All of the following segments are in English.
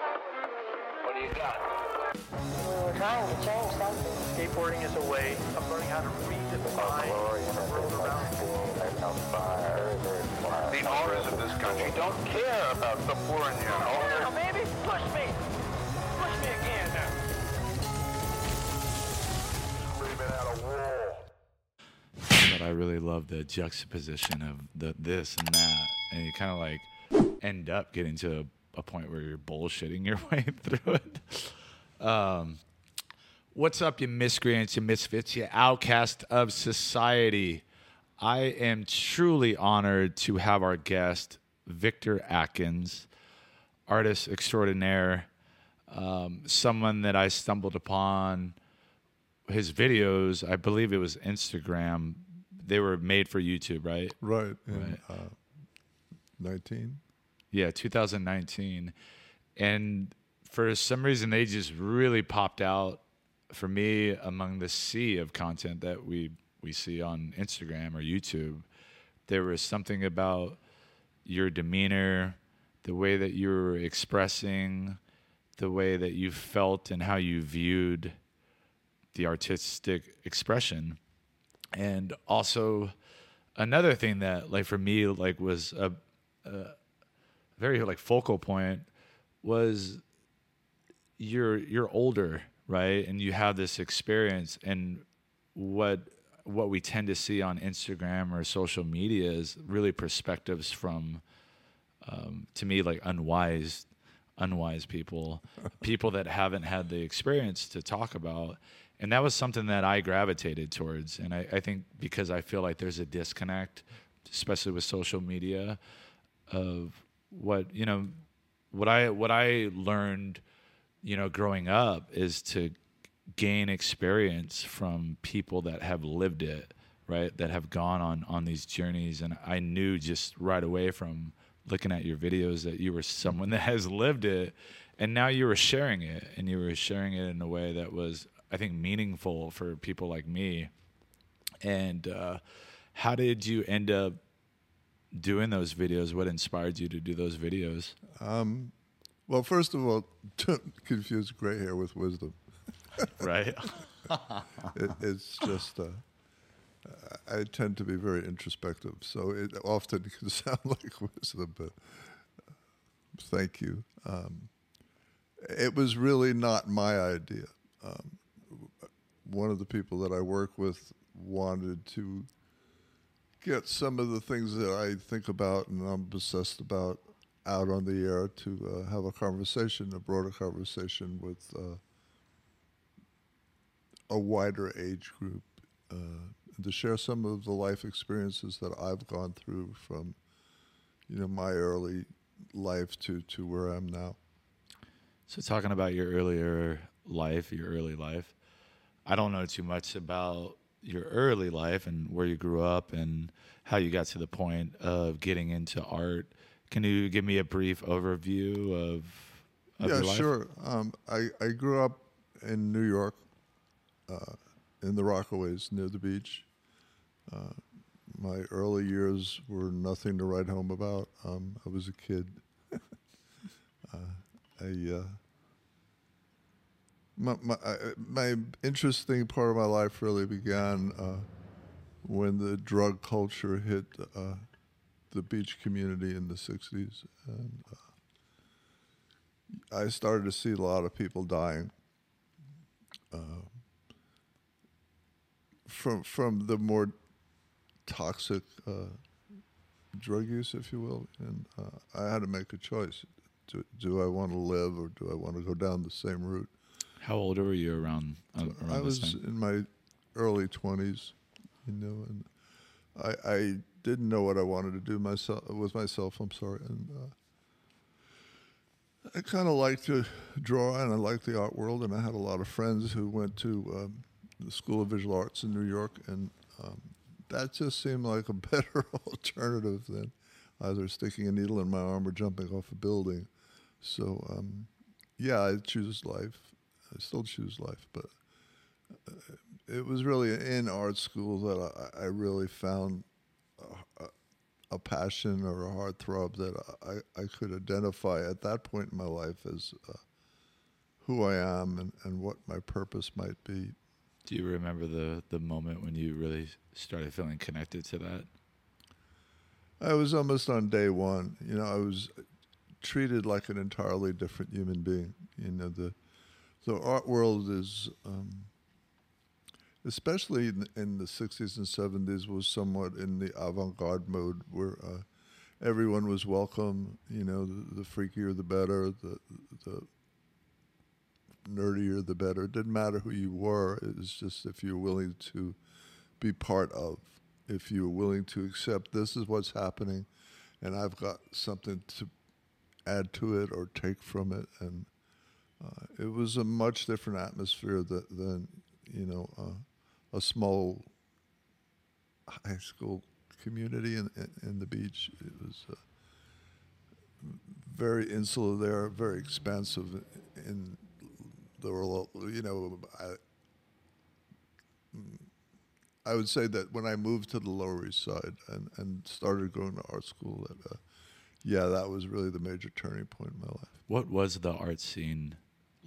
that. What do you got? We were trying to change something. Skateboarding is a way of learning how to redefine the world around you. The owners of this country don't care about the poor and your Now, baby, push me. Push me again now. Screaming out a wall. but I really love the juxtaposition of the this and that, and you kind of like end up getting to a, a point where you're bullshitting your way through it. Um, what's up, you miscreants, you misfits, you outcast of society? I am truly honored to have our guest, Victor Atkins, artist extraordinaire, um, someone that I stumbled upon his videos, I believe it was Instagram. They were made for YouTube, right? Right. In, Uh, 19? Yeah, 2019. And for some reason, they just really popped out for me among the sea of content that we we see on Instagram or YouTube. There was something about your demeanor, the way that you were expressing, the way that you felt, and how you viewed the artistic expression. And also, another thing that, like for me, like was a very like focal point was you're you're older right? And you have this experience. And what what we tend to see on instagram or social media is really perspectives from um, to me like unwise unwise people people that haven't had the experience to talk about. And that was something that i gravitated towards. And i, I think because i feel like there's a disconnect especially with social media of what you know what i what i learned you know growing up is to gain experience from people that have lived it right? That have gone on on these journeys. And i knew just right away from looking at your videos that you were someone that has lived it. And now you were sharing it. And you were sharing it in a way that was i think meaningful for people like me. And uh, how did you end up doing those videos what inspired you to do those videos Well, first of all, don't confuse gray hair with wisdom. right It, it's just, uh, I tend to be very introspective, so it often can sound like wisdom, but uh, thank you. Um, it was really not my idea. Um, one of the people that I work with wanted to get some of the things that I think about and I'm obsessed about out on the air to uh, have a conversation, a broader conversation with uh, a wider age group, uh, to share some of the life experiences that I've gone through from, you know, my early life to to where I'm now. So talking about your earlier life, your early life, I don't know too much about your early life and where you grew up and how you got to the point of getting into art. Can you give me a brief overview of, of yeah, your life? sure. Um, I I grew up in New York, uh, in the Rockaways near the beach. Uh, my early years were nothing to write home about. Um, I was a kid. uh, I, uh, my, my, my interesting part of my life really began uh, when the drug culture hit uh, the beach community in the 60s. And uh, I started to see a lot of people dying uh, from from the more toxic uh, drug use, if you will. And uh, I had to make a choice: do, do I want to live or do I want to go down the same route? How old were you around, uh, around I was in my early twenties, you know, and I, I didn't know what I wanted to do myself with myself. I'm sorry, and uh, I kind of liked to draw, and I liked the art world, and I had a lot of friends who went to um, the School of Visual Arts in New York, and um, that just seemed like a better alternative than either sticking a needle in my arm or jumping off a building. So, um, yeah, I choose life. I still choose life, but it was really in art school that I, I really found a, a passion or a heartthrob that I, I could identify at that point in my life as uh, who I am and, and what my purpose might be. Do you remember the the moment when you really started feeling connected to that? I was almost on day one. You know, I was treated like an entirely different human being. You know, the the art world is, um, especially in, in, the 60s and 70s, was somewhat in the avant-garde mode where uh, everyone was welcome. You know, the, the freakier the better, the the nerdier the better. It didn't matter who you were. It was just if you're willing to be part of, if you're willing to accept this is what's happening, and I've got something to add to it or take from it, and uh, it was a much different atmosphere that, than you know uh, a small high school community in, in, in the beach. It was uh, very insular there, very expansive in there were, you know, I, I would say that when I moved to the Lower East Side and, and started going to art school, that, uh, yeah, that was really the major turning point in my life. What was the art scene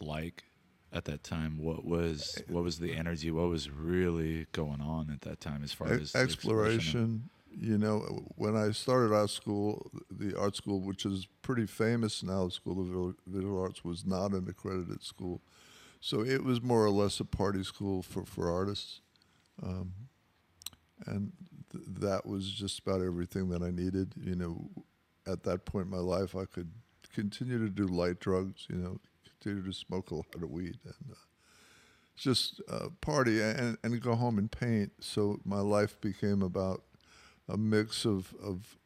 like at that time? What was what was the energy? What was really going on at that time as far as exploration? You know, when I started art school, the art school, which is pretty famous now, the School of Visual Arts, was not an accredited school. So it was more or less a party school for, for artists. Um, and th- that was just about everything that I needed. You know, at that point in my life, I could continue to do light drugs, you know, continue to smoke a lot of weed and uh, just uh, party and, and go home and paint. So my life became about a mix of, of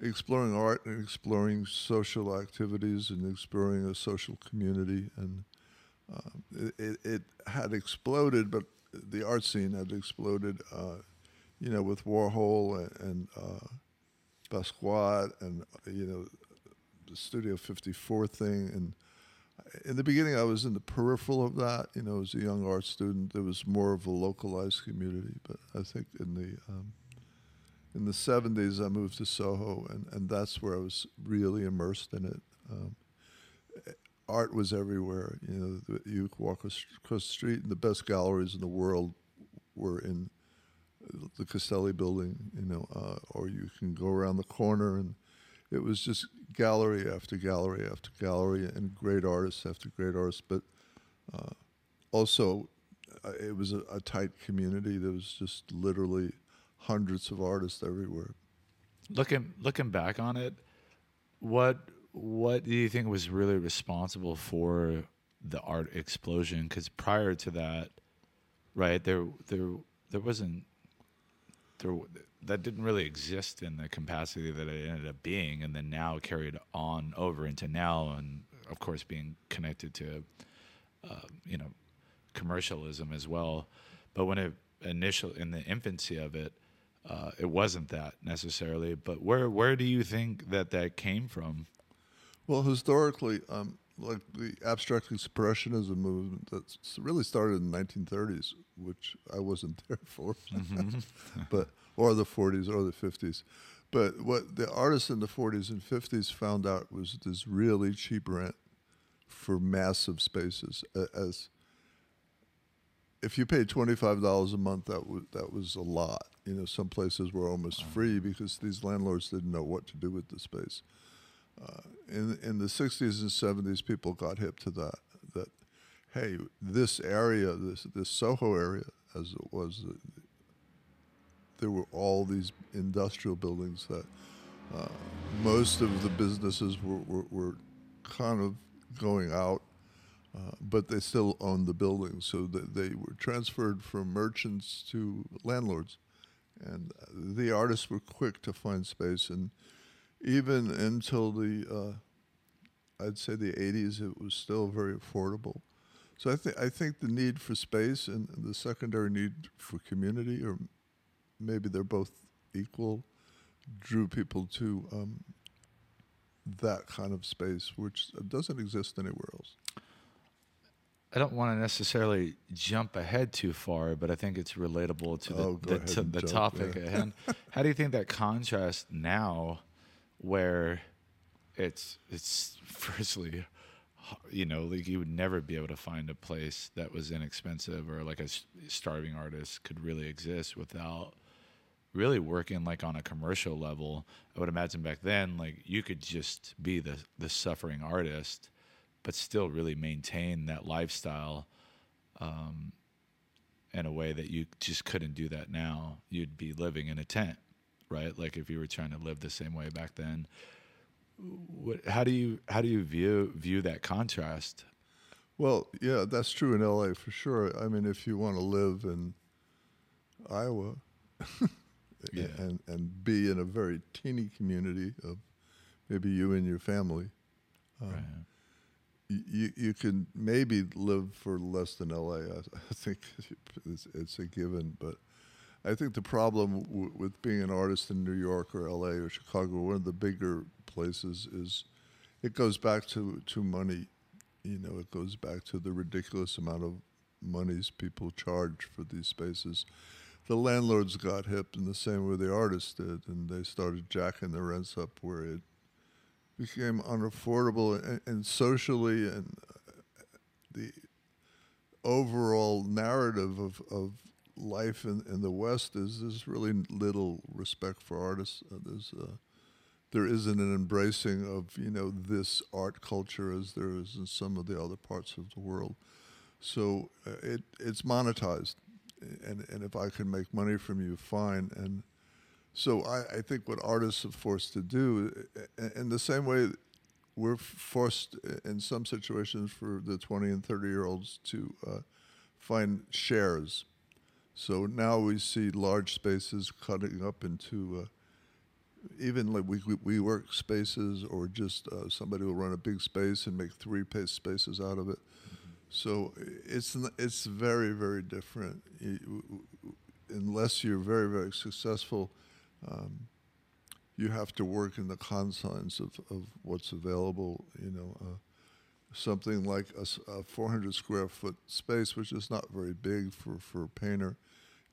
exploring art and exploring social activities and exploring a social community and uh, it, it, had exploded, but the art scene had exploded, uh, you know, with Warhol and, and uh, Basquiat and, you know, the Studio 54 thing. And in the beginning, I was in the peripheral of that. You know, as a young art student, there was more of a localized community. But I think in the um, in the 70s, I moved to Soho, and, and that's where I was really immersed in it. Um, art was everywhere. You know, you walk across the street, and the best galleries in the world were in the Castelli building. You know, uh, or you can go around the corner, and it was just gallery after gallery after gallery, and great artists after great artists. But uh, also, uh, it was a, a tight community. There was just literally hundreds of artists everywhere. Looking looking back on it, what what do you think was really responsible for the art explosion? Because prior to that, right there, there, there wasn't there that didn't really exist in the capacity that it ended up being, and then now carried on over into now, and of course being connected to, uh, you know, commercialism as well. But when it initial in the infancy of it, uh, it wasn't that necessarily. But where where do you think that that came from? Well, historically, um, like the abstract expressionism movement that really started in the 1930s, which I wasn't there for, mm-hmm. but or the 40s or the 50s. But what the artists in the 40s and 50s found out was this really cheap rent for massive spaces. As if you paid twenty five dollars a month, that was that was a lot. You know, some places were almost free because these landlords didn't know what to do with the space uh, in in the 60s and 70s, people got hip to that. That hey, this area, this this Soho area, as it was, uh, there were all these industrial buildings that uh, most of the businesses were, were, were kind of going out, uh, but they still owned the buildings, so they were transferred from merchants to landlords, and the artists were quick to find space. And even until the uh, I'd say the 80s, it was still very affordable. So I think I think the need for space and the secondary need for community, or maybe they're both equal, drew people to um, that kind of space, which doesn't exist anywhere else. I don't want to necessarily jump ahead too far, but I think it's relatable to the, Oh, the, to the jump, topic yeah. at hand. How do you think that contrast now, where it's it's firstly, you know, like you would never be able to find a place that was inexpensive or like a starving artist could really exist without really working like on a commercial level. I would imagine back then, like you could just be the the suffering artist, but still really maintain that lifestyle um, in a way that you just couldn't do that now. You'd be living in a tent, right? Like if you were trying to live the same way back then. What, how do you how do you view view that contrast? Well, yeah, that's true in LA for sure. I mean, if you want to live in Iowa Yeah. and and be in a very teeny community of maybe you and your family, um, right. you you can maybe live for less than LA. I, I think it's, it's a given, but I think the problem w- with being an artist in New York or LA or Chicago, one of the bigger places, is it goes back to to money. You know, it goes back to the ridiculous amount of monies people charge for these spaces. The landlords got hip in the same way the artists did, and they started jacking the rents up where it became unaffordable and, and socially and uh, the overall narrative of, of life in, in the West is there's really little respect for artists. Uh, there's uh, there isn't an embracing of you know this art culture as there is in some of the other parts of the world. So uh, it it's monetized, and and if I can make money from you, fine. And so I, I think what artists are forced to do, in the same way we're forced in some situations for the 20 and 30 year olds to uh, find shares. So now we see large spaces cutting up into uh, even like we, we, work spaces or just uh, somebody will run a big space and make three pace spaces out of it. So it's it's very very different. Unless you're very very successful, um, you have to work in the confines of, of what's available. You know, uh, something like a 400 square foot space, which is not very big for, for a painter,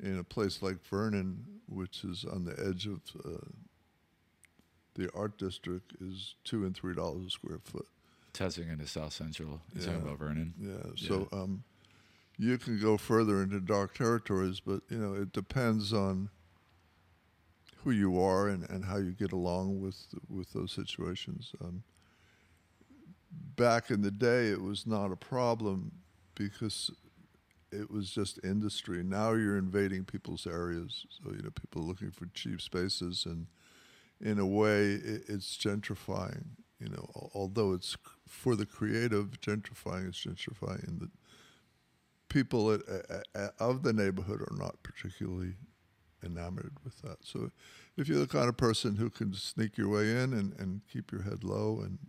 in a place like Vernon, which is on the edge of uh, the art district, is two and three dollars a square foot. Testing into South Central. You're Yeah. about Vernon. Yeah. So um, you can go further into dark territories, but you know it depends on who you are and, and how you get along with with those situations. Um, back in the day, it was not a problem because it was just industry. Now you're invading people's areas, so you know people are looking for cheap spaces, and in a way, it, it's gentrifying. You know, although it's for the creative, gentrifying is gentrifying, the people at, a, a, of the neighborhood are not particularly enamored with that. So, if you're the kind of person who can sneak your way in and, and keep your head low and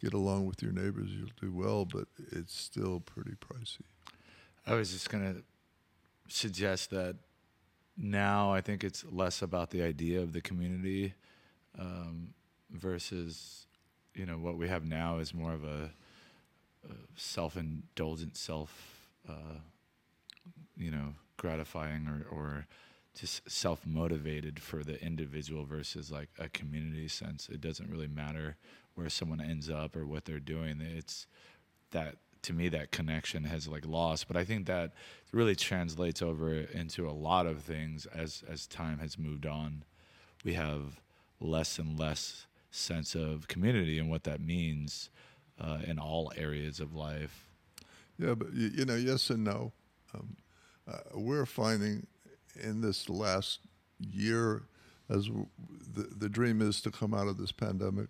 get along with your neighbors, you'll do well. But it's still pretty pricey. I was just gonna suggest that now I think it's less about the idea of the community um, versus you know what we have now is more of a, a self-indulgent, self uh, you know gratifying or, or just self-motivated for the individual versus like a community sense. It doesn't really matter where someone ends up or what they're doing. It's that to me that connection has like lost but i think that really translates over into a lot of things as as time has moved on we have less and less sense of community and what that means uh, in all areas of life Yeah, but you, know, yes and no. Um, uh, we're finding in this last year, as w- the the dream is to come out of this pandemic,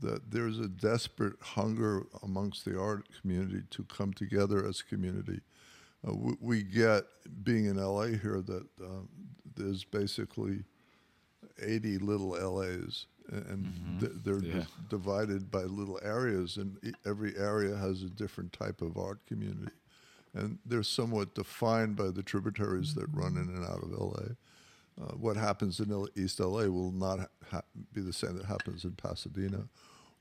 that there's a desperate hunger amongst the art community to come together as a community. Uh, we, we get being in LA here that um, there's basically 80 little LAs, and th- they're Yeah. divided by little areas, and every area has a different type of art community. And they're somewhat defined by the tributaries that run in and out of LA. Uh, what happens in L- East LA will not ha- be the same that happens in Pasadena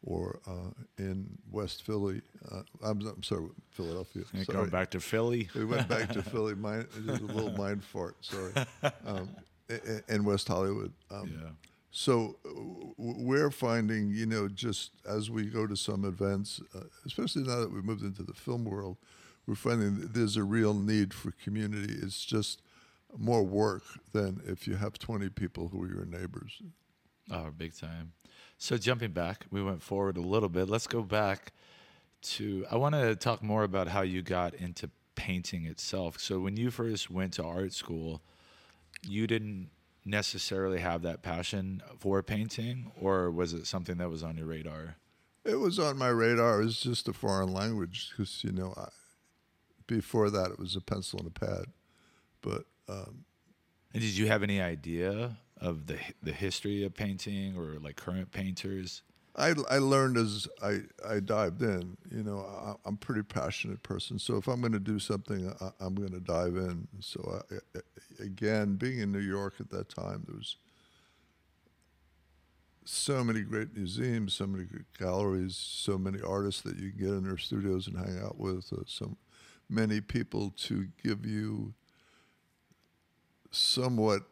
or uh, in West Philly. Uh, I'm, I'm sorry, Philadelphia. Sorry. Going back to Philly. We went back to Philly. Mind, just a little mind fart. Sorry. Um, in West Hollywood. Um, Yeah. So we're finding, you know, just as we go to some events, uh, especially now that we've moved into the film world, we're finding there's a real need for community. It's just more work than if you have 20 people who are your neighbors. Oh, big time. So jumping back, we went forward a little bit. Let's go back to. I want to talk more about how you got into painting itself. So when you first went to art school, you didn't necessarily have that passion for painting, or was it something that was on your radar? It was on my radar. It was just a foreign language because, you know, I, before that it was a pencil and a pad. But um, And did you have any idea of the the history of painting or like current painters? I, I learned as I, I dived in. You know, I, I'm a pretty passionate person. So if I'm going to do something, I, I'm going to dive in. So I, I- again, being in New York at that time, there was so many great museums, so many great galleries, so many artists that you can get in their studios and hang out with. Uh, so many people to give you somewhat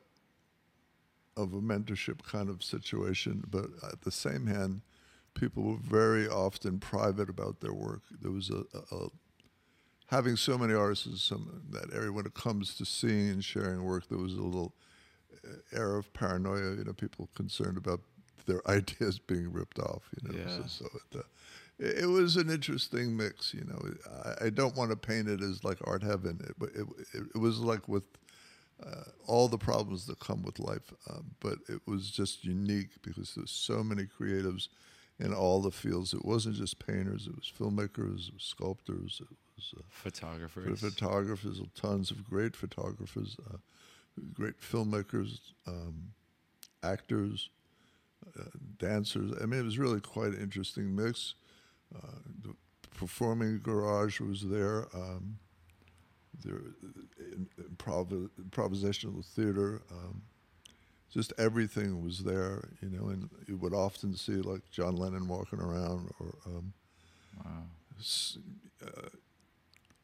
of a mentorship kind of situation, but at the same hand, people were very often private about their work. There was a, a, a having so many artists in some that area when it comes to seeing and sharing work, there was a little uh, air of paranoia. You know, people concerned about their ideas being ripped off. You know, Yeah. so, so it, uh, it, it was an interesting mix. You know, I, I don't want to paint it as like art heaven, it, but it, it, it was like with uh, all the problems that come with life. Um, but it was just unique because there's so many creatives in all the fields. It wasn't just painters; it was filmmakers, it was sculptors, it was uh, Photographers. photographers, tons of great photographers, uh, great filmmakers, um, actors, uh, dancers. I mean, it was really quite an interesting mix. Uh, the performing garage was there. Um, there, improv- improvisational theater. Um, just everything was there, you know, and you would often see like John Lennon walking around, or um, Wow. uh,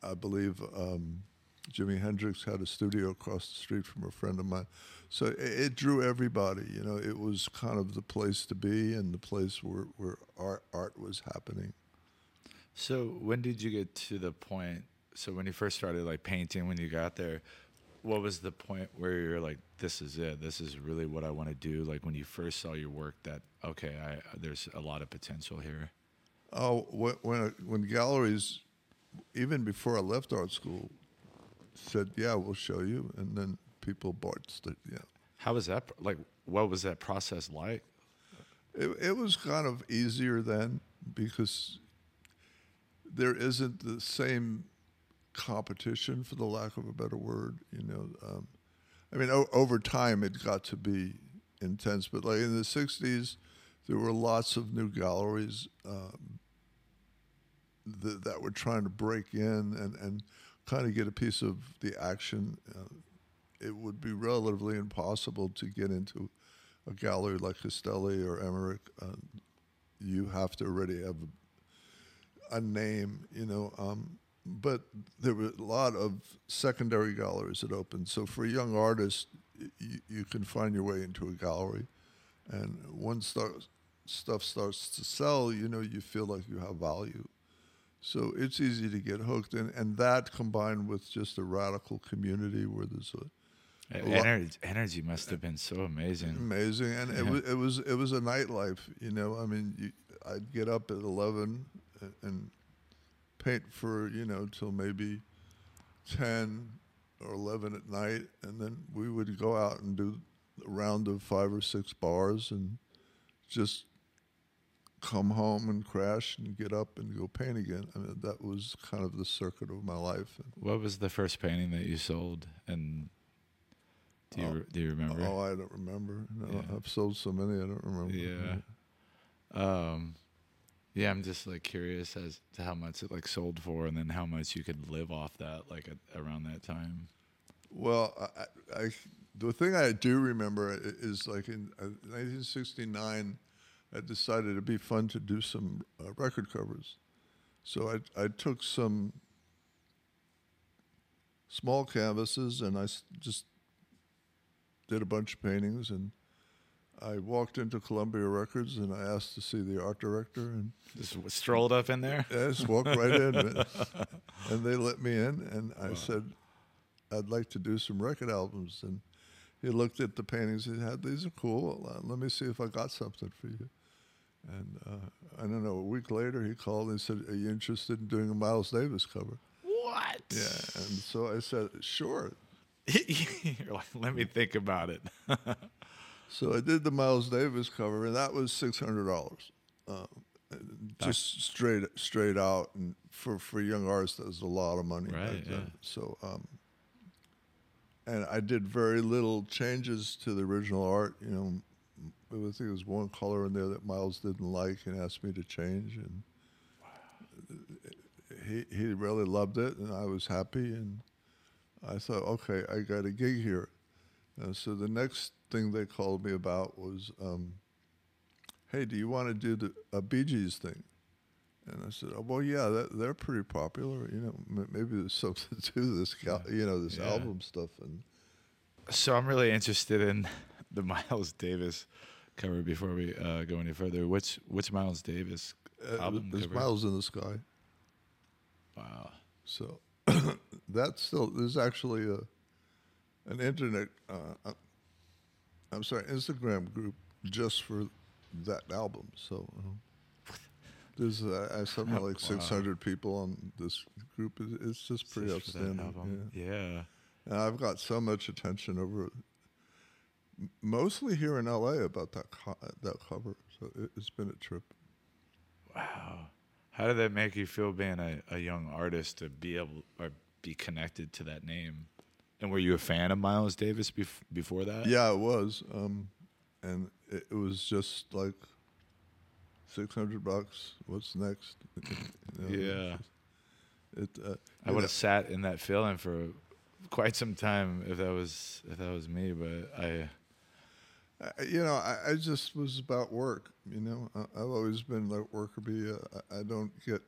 I believe um, Jimi Hendrix had a studio across the street from a friend of mine. So it, it drew everybody, you know. It was kind of the place to be and the place where, where art art was happening. So when did you get to the point? So when you first started like painting, when you got there, what was the point where you're like, "This is it. This is really what I want to do." Like when you first saw your work, that okay, I there's a lot of potential here. Oh, when when, galleries, even before I left art school, said, "Yeah, we'll show you," and then people bought, st- yeah. How was that? Like, what was that process like? It, it was kind of easier then because there isn't the same competition, for the lack of a better word. You know, um, I mean, o- over time it got to be intense, but like in the '60s, there were lots of new galleries um, that, that were trying to break in and, and kind of get a piece of the action. Uh, it would be relatively impossible to get into a gallery like Castelli or Emmerich. Uh, you have to already have a, a name, you know. Um, but there were a lot of secondary galleries that opened. So for a young artist, you, you can find your way into a gallery, and once stuff starts to sell, you know, you feel like you have value. So it's easy to get hooked, and, and that combined with just a radical community where there's a Energy, energy must have been so amazing. amazing, and it was it was it was a nightlife. You know, I mean, you, I'd get up at eleven and paint for you know till maybe ten or eleven at night, and then we would go out and do a round of five or six bars and just come home and crash and get up and go paint again. I mean, that was kind of the circuit of my life. What was the first painting that you sold? And do you Oh. do you remember? Oh, I don't remember. No, Yeah. I've sold so many, I don't remember. Yeah. Um, yeah, I'm just like curious as to how much it like sold for, and then how much you could live off that like at, around that time. Well, I, I, the thing I do remember is like in uh, 1969, I decided it'd be fun to do some uh, record covers. So I I took some small canvases and I just did a bunch of paintings and I walked into Columbia Records and I asked to see the art director and Just strolled up in there. I just walked right in. And they let me in and I said I'd like to do some record albums. And he looked at the paintings. He had these are cool. Uh, let me see if I got something for you. And uh, I don't know a week later he called and said are you interested in doing a Miles Davis cover? What? yeah and so I said sure. You're like, let me think about it. So I did the Miles Davis cover, and that was six hundred dollars, um, just straight straight out. And for for young artists, that was a lot of money. Right, yeah. So, um, and I did very little changes to the original art. You know, I think there was one color in there that Miles didn't like and asked me to change, and he he really loved it, and I was happy, and I thought, okay, I got a gig here. Uh, so the next thing they called me about was, um, hey, do you want to do the a Bee Gees thing? And I said, oh, well, yeah, that, they're pretty popular. You know, m- maybe there's something to this, gal- you know, this Yeah. album stuff. And So I'm really interested in the Miles Davis cover before we uh, go any further. What's what's Miles Davis uh, album there's cover? Miles in the Sky. Wow. So that's still there's actually a an internet uh, uh, I'm sorry Instagram group just for that album. So uh, there's uh, I something like 600 people on this group. It- It's just pretty Just outstanding. Yeah. yeah. And I've got so much attention over, mostly here in LA about that co- that cover. So it, it's been a trip. Wow. How did that make you feel being a, a young artist to be able or be connected to that name? And were you a fan of Miles Davis bef- before that? Yeah, it was. Um, and it, it was just like six hundred bucks. What's next? You know, Yeah. It. Uh, I would have sat in that feeling for quite some time if that was if that was me, but I I, you know, I, I just was about work. You know, I, I've always been like worker bee. Uh, I, I don't get.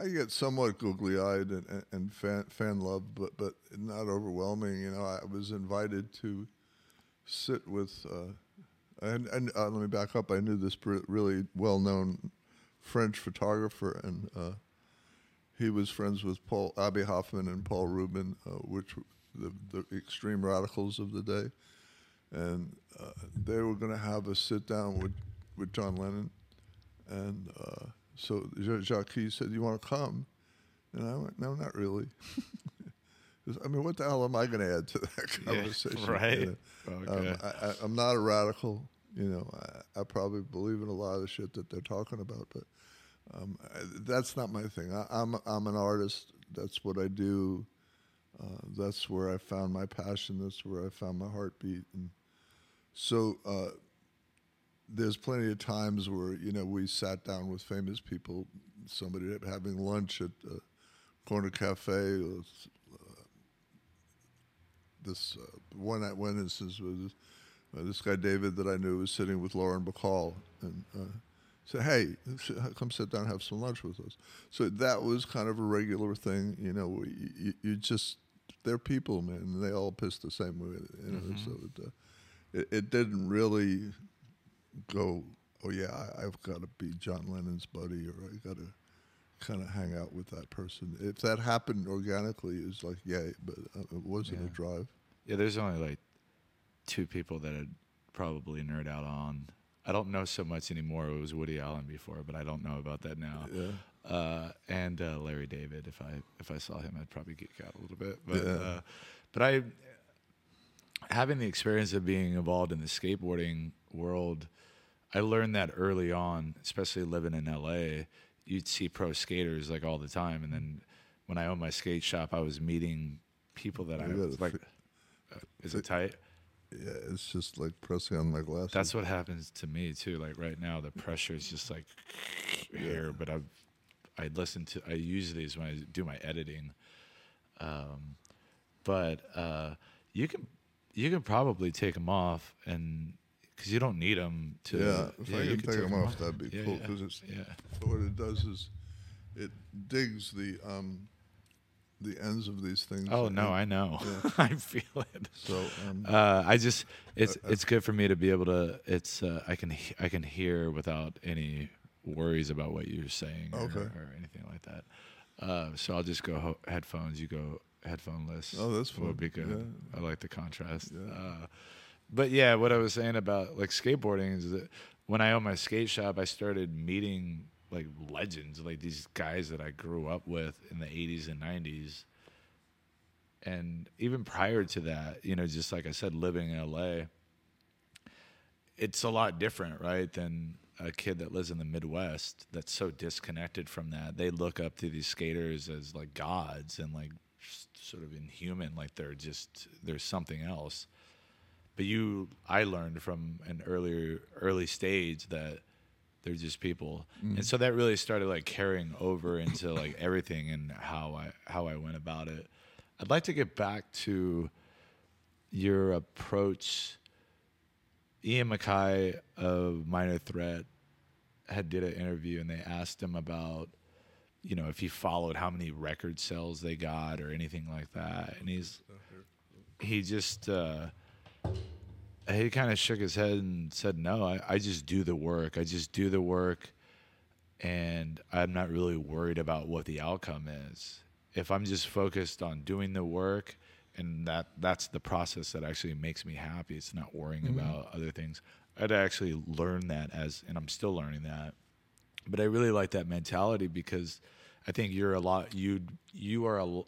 I get somewhat googly eyed and, and, fan fan love, but but not overwhelming. You know, I was invited to sit with. Uh, and and uh, let me back up. I knew this really well known French photographer, and uh, he was friends with Paul Abbie Hoffman and Paul Rubin, uh, which the the extreme radicals of the day and uh, they were going to have a sit down with, with John Lennon, and uh, so Ja- Jacques said, "You want to come?" And I went, "No, not really." I mean, what the hell am I going to add to that Yeah, conversation? right. you know? Okay. Um, I, I'm not a radical. You know, I, I probably believe in a lot of the shit that they're talking about, but um, I, that's not my thing. I, I'm I'm an artist. That's what I do. Uh, that's where I found my passion. That's where I found my heartbeat. And so uh, there's plenty of times where you know we sat down with famous people, somebody having lunch at the corner cafe. With, uh, this uh, one at one instance was uh, this guy David that I knew was sitting with Lauren Bacall and uh, said, "Hey, come sit down and have some lunch with us." So that was kind of a regular thing, you know. You, you, just they're people, man. And they all piss the same way, you know. So it, uh, it, it didn't really go. Oh yeah, I, I've got to be John Lennon's buddy, or I got to kind of hang out with that person. If that happened organically, it was like yay, but uh, it wasn't Yeah. a drive. Yeah, there's only like two people that I'd probably nerd out on. I don't know so much anymore. It was Woody Allen before, but I don't know about that now. Yeah. Uh, and uh, Larry David. If I if I saw him, I'd probably geek out a little bit. But Yeah. uh, but I having the experience of being involved in the skateboarding world, I learned that early on, especially living in LA. You'd see pro skaters like all the time, and then when I owned my skate shop, I was meeting people that I was like. uh, Is it tight? Yeah, it's just like pressing on my glasses. That's what happens to me too. Like right now, the pressure is just like here. But I've I listen to. I use these when I do my editing. Um, but uh, you can, you can probably take them off and because you don't need them to. Yeah, if I you can could take them off, off. that'd be Yeah, cool yeah, because it's yeah. what it does is it digs the um, the ends of these things. Oh no, I know. I feel it. So um, Uh, I just it's it's good for me to be able to. It's uh, I can I can hear without any worries about what you're saying or, Okay. or anything like that. Uh, so I'll just go ho- headphones. You go headphoneless. Oh, that's Will fine. be good. Yeah. I like the contrast. Yeah. But yeah, what I was saying about like skateboarding is that when I owned my skate shop, I started meeting like legends, like these guys that I grew up with in the 80s and 90s. And even prior to that, you know, just like I said, living in LA, it's a lot different, right, than a kid that lives in the Midwest that's so disconnected from that. They look up to these skaters as like gods and like sort of inhuman, like they're just there's something else. But you, I learned from an earlier early stage that they're just people, and so that really started like carrying over into like everything and how I how I went about it. I'd like to get back to your approach. Ian MacKaye of Minor Threat had did an interview and they asked him about, you know, if he followed how many record sales they got or anything like that, and he's he just uh, he kind of shook his head and said, "No, I, I just do the work. I just do the work, and I'm not really worried about what the outcome is. If I'm just focused on doing the work." And that that's the process that actually makes me happy. It's not worrying mm-hmm. about other things. I'd actually learn that as, and I'm still learning that. But I really like that mentality because I think you're a lot you you are a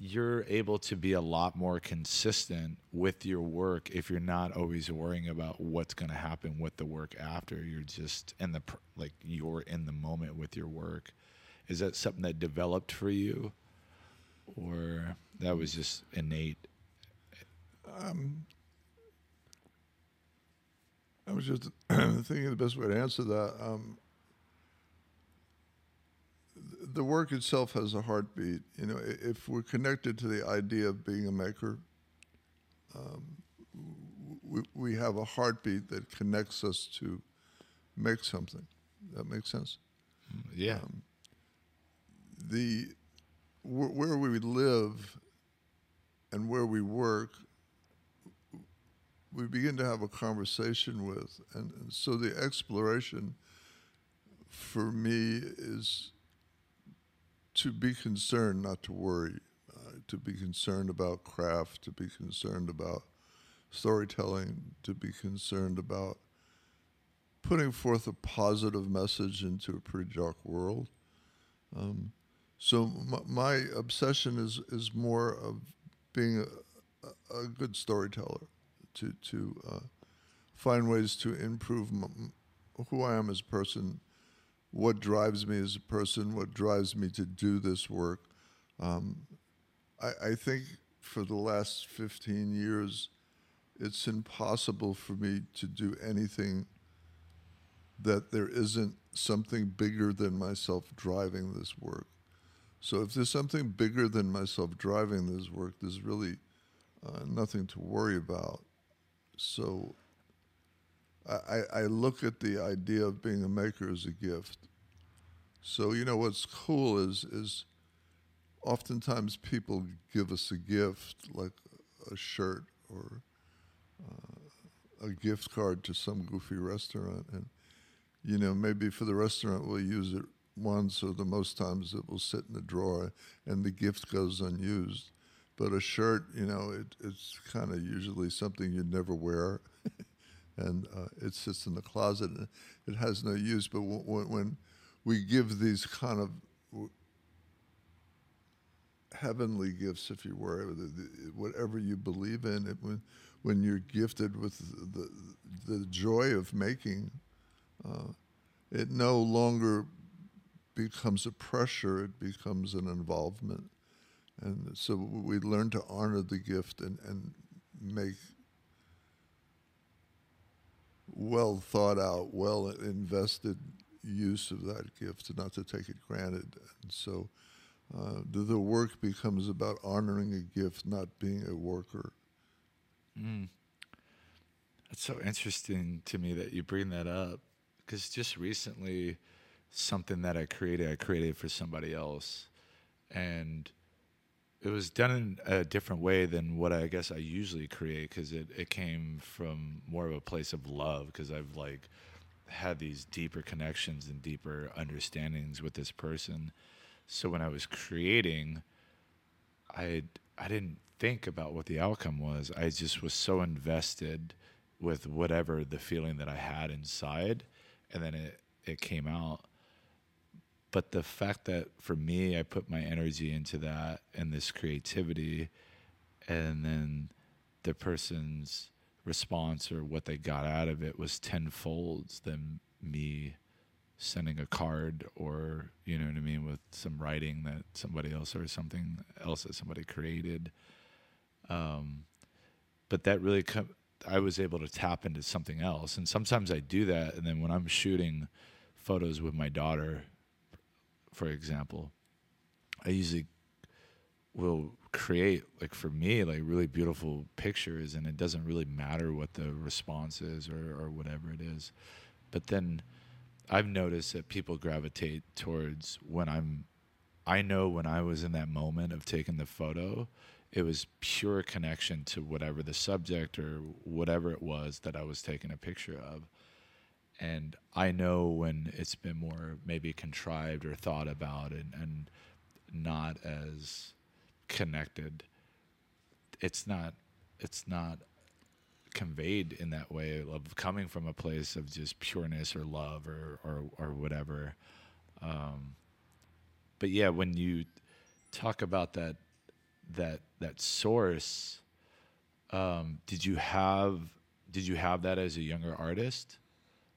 you're able to be a lot more consistent with your work if you're not always worrying about what's going to happen with the work after. You're just in the like you're in the moment with your work. Is that something that developed for you? Or that was just innate? I was just thinking the best way to answer that. Um, the work itself has a heartbeat. You know, if we're connected to the idea of being a maker, um, we, we have a heartbeat that connects us to make something. That makes sense. yeah the wh- where we live and where we work, we begin to have a conversation with, and, and so the exploration for me is to be concerned, not to worry, uh, to be concerned about craft, to be concerned about storytelling, to be concerned about putting forth a positive message into a pretty dark world. Um, so my, my obsession is is more of being a, a, good storyteller, to to uh, find ways to improve who I am as a person, what drives me as a person, what drives me to do this work. Um, I, I think for the last 15 years, it's impossible for me to do anything that there isn't something bigger than myself driving this work. So if there's something bigger than myself driving this work, there's really uh, nothing to worry about. So I, I look at the idea of being a maker as a gift. So you know what's cool is is oftentimes people give us a gift like a shirt or uh, a gift card to some goofy restaurant and you know, maybe for the restaurant we'll use it once or the most times it will sit in the drawer and the gift goes unused. But a shirt, you know, it, it's kind of usually something you'd never wear. And uh, it sits in the closet and it has no use. But w- when we give these kind of w- heavenly gifts, if you were, whatever you believe in, it, when, when you're gifted with the, the joy of making, uh, it no longer becomes a pressure, it becomes an involvement. And so we learn to honor the gift and, and make well thought out, well invested use of that gift, not to take it granted. And so uh, the, the work becomes about honoring a gift, not being a worker. It's so interesting to me that you bring that up because just recently, something that I created, I created for somebody else, and it was done in a different way than what I guess I usually create because it, it came from more of a place of love because I've like had these deeper connections and deeper understandings with this person. So when I was creating, I I didn't think about what the outcome was. I just was so invested with whatever the feeling that I had inside, and then it it came out. But the fact that for me, I put my energy into that and this creativity, and then the person's response or what they got out of it was tenfold than me sending a card or you know what I mean with some writing that somebody else or something else that somebody created. Um, but that really com- I was able to tap into something else, and sometimes I do that, and then when I'm shooting photos with my daughter, for example, I usually will create like for me like really beautiful pictures and it doesn't really matter what the response is or, or whatever it is. But then i've noticed that people gravitate towards when i'm i know when i was in that moment of taking the photo it was pure connection to whatever the subject or whatever it was that i was taking a picture of and i know when it's been more maybe contrived or thought about and, and not as connected it's not it's not conveyed in that way of coming from a place of just pureness or love or or, or whatever. Um, but yeah when you talk about that that that source um, did you have did you have that as a younger artist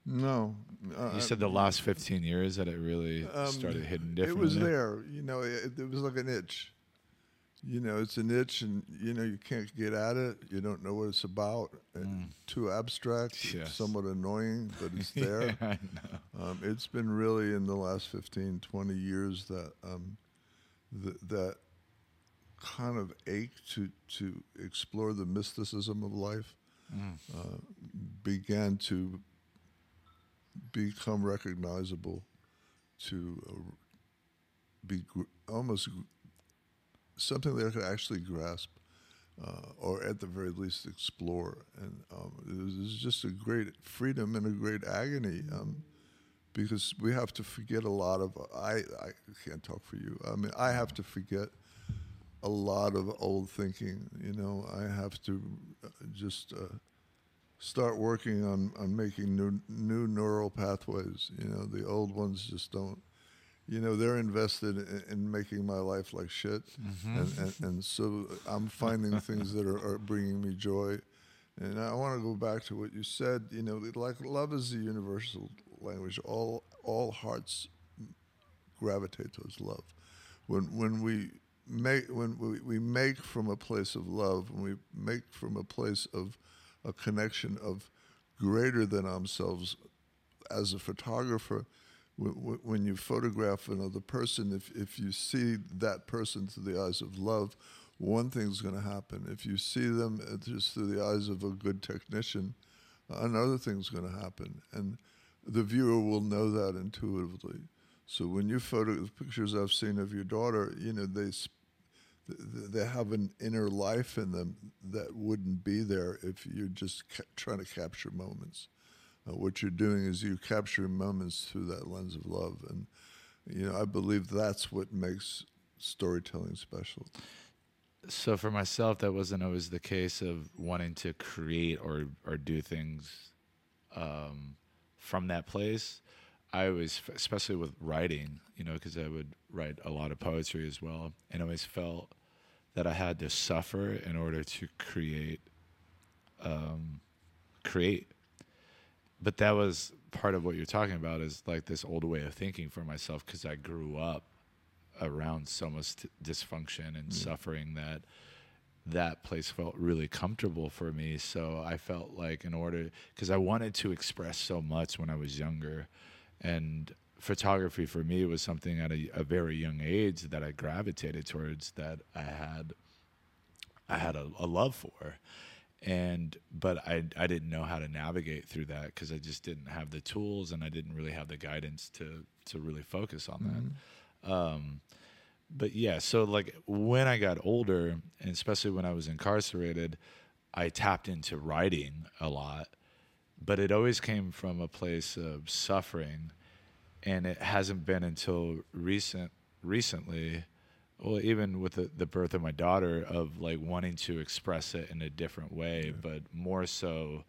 No, uh, you said the last 15 years that it really started hitting differently It was there, you know. It, it was like an itch. You know, it's an itch, and you know you can't get at it. You don't know what it's about. And Too abstract, Mm. Yes. somewhat annoying, but it's there. Know. um, it's been really in the last 15, 20 years that um, th- that kind of ache to to explore the mysticism of life uh, began to become recognizable, to uh, be gr- almost gr- something that I could actually grasp, uh, or at the very least explore. And um, it, was, it was just a great freedom and a great agony. Um, because we have to forget a lot of I, I can't talk for you. I mean, I have to forget a lot of old thinking. You know, I have to uh, just uh, start working on, on making new new neural pathways. You know, the old ones just don't. You know, they're invested in, in making my life like shit, mm-hmm. and, and and so I'm finding things that are, are bringing me joy. And I want to go back to what you said. You know, like love is the universal language. All all hearts gravitate towards love. When when we make when we, we make from a place of love, when we make from a place of a connection of greater than ourselves, as a photographer, when you photograph another person, if if you see that person through the eyes of love, one thing's going to happen. If you see them uh, just through the eyes of a good technician, another thing's going to happen, and the viewer will know that intuitively. So when you photo the pictures I've seen of your daughter, you know they they have an inner life in them that wouldn't be there if you're just ca- trying to capture moments. Uh, what you're doing is you capture moments through that lens of love, and you know I believe that's what makes storytelling special. so for myself that wasn't always the case of wanting to create or or do things um, from that place i always especially with writing you know because i would write a lot of poetry as well and I always felt that i had to suffer in order to create um, create. But that was part of what you're talking about is like this old way of thinking for myself because i grew up around so much t- dysfunction and suffering that that place felt really comfortable for me. So I felt like in order because I wanted to express so much when I was younger, and photography for me was something at a, a very young age that I gravitated towards that I had I had a, a love for, and but I I didn't know how to navigate through that because I just didn't have the tools and I didn't really have the guidance to to really focus on that. Um, but yeah, so like when I got older, and especially when I was incarcerated, I tapped into writing a lot, but it always came from a place of suffering, and it hasn't been until recent recently well even with the, the birth of my daughter of like wanting to express it in a different way but more so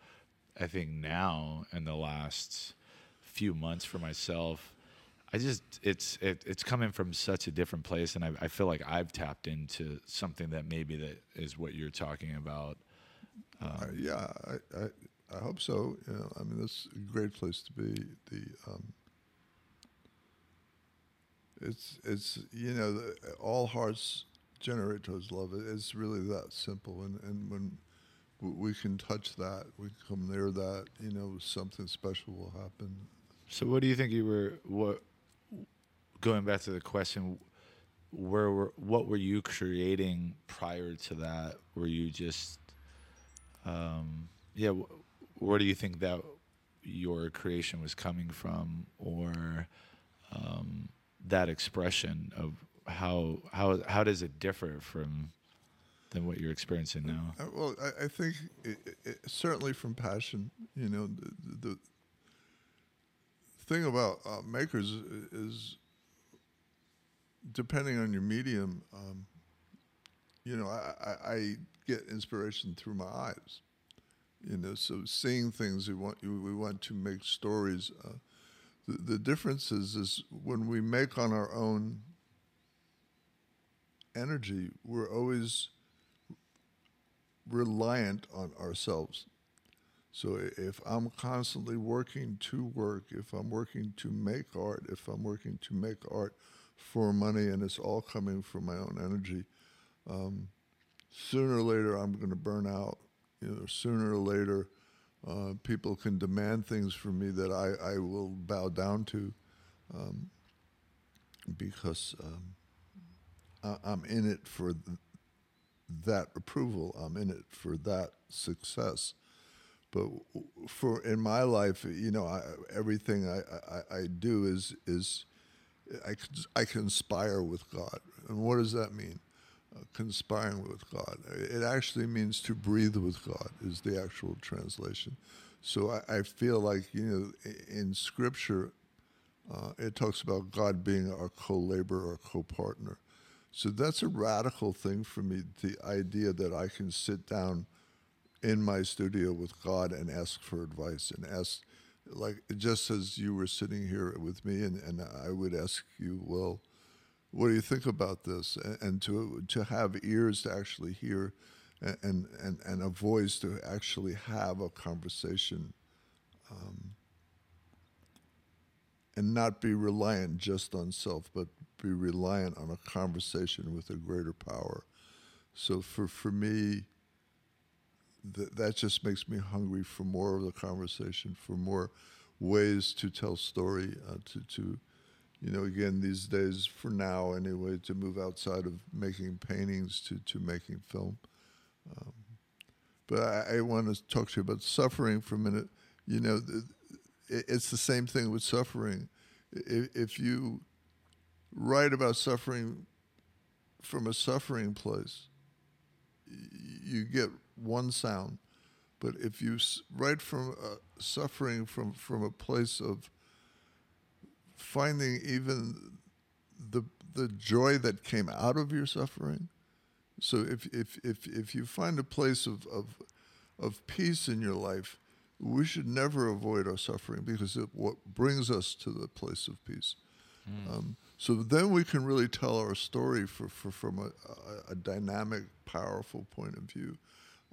i think now in the last few months for myself i just it's it, it's coming from such a different place and I, I feel like i've tapped into something that maybe that is what you're talking about. Uh, yeah, I, I, I hope so. You know, I mean, it's a great place to be. The um, it's it's you know the, all hearts generate towards love. It's really that simple, and and when we can touch that, we come near that. You know, something special will happen. So, what do you think you were? What going back to the question, where were what were you creating prior to that? Were you just, um, yeah? Wh- Where do you think that your creation was coming from, or um, that expression of how how how does it differ from than what you're experiencing now? Uh, well, I, I think it, it, certainly from passion. You know, the, the thing about uh, makers is depending on your medium. Um, you know, I, I, I get inspiration through my eyes. You know, so seeing things we want we want to make stories. Uh, the, the difference is is when we make on our own energy, we're always reliant on ourselves. So if I'm constantly working to work, if I'm working to make art, if I'm working to make art for money and it's all coming from my own energy, um, sooner or later I'm going to burn out. You know, sooner or later, uh, people can demand things from me that I, I will bow down to um, because um, I, I'm in it for th- that approval. I'm in it for that success. But for in my life, you know, I, everything I, I, I do is is I, I conspire with God. And what does that mean? Conspiring with God. It actually means to breathe with God, is the actual translation. So I, I feel like, you know, in Scripture, uh, it talks about God being our co laborer, our co partner. So that's a radical thing for me the idea that I can sit down in my studio with God and ask for advice and ask, like, just as you were sitting here with me, and, and I would ask you, well, what do you think about this? And, to to have ears to actually hear, and, and and a voice to actually have a conversation, um, and not be reliant just on self, but be reliant on a conversation with a greater power. So for for me, that that just makes me hungry for more of the conversation, for more ways to tell story, uh, to to you know, again, these days, for now anyway, to move outside of making paintings to, to making film. Um, but I, I want to talk to you about suffering for a minute. You know, it, it's the same thing with suffering. If, if you write about suffering from a suffering place, you get one sound. But if you write from uh, suffering from, from a place of finding even the the joy that came out of your suffering. So if if if if you find a place of of of peace in your life, we should never avoid our suffering because it what brings us to the place of peace. Um, so then we can really tell our story for, for from a, a, a dynamic, powerful point of view.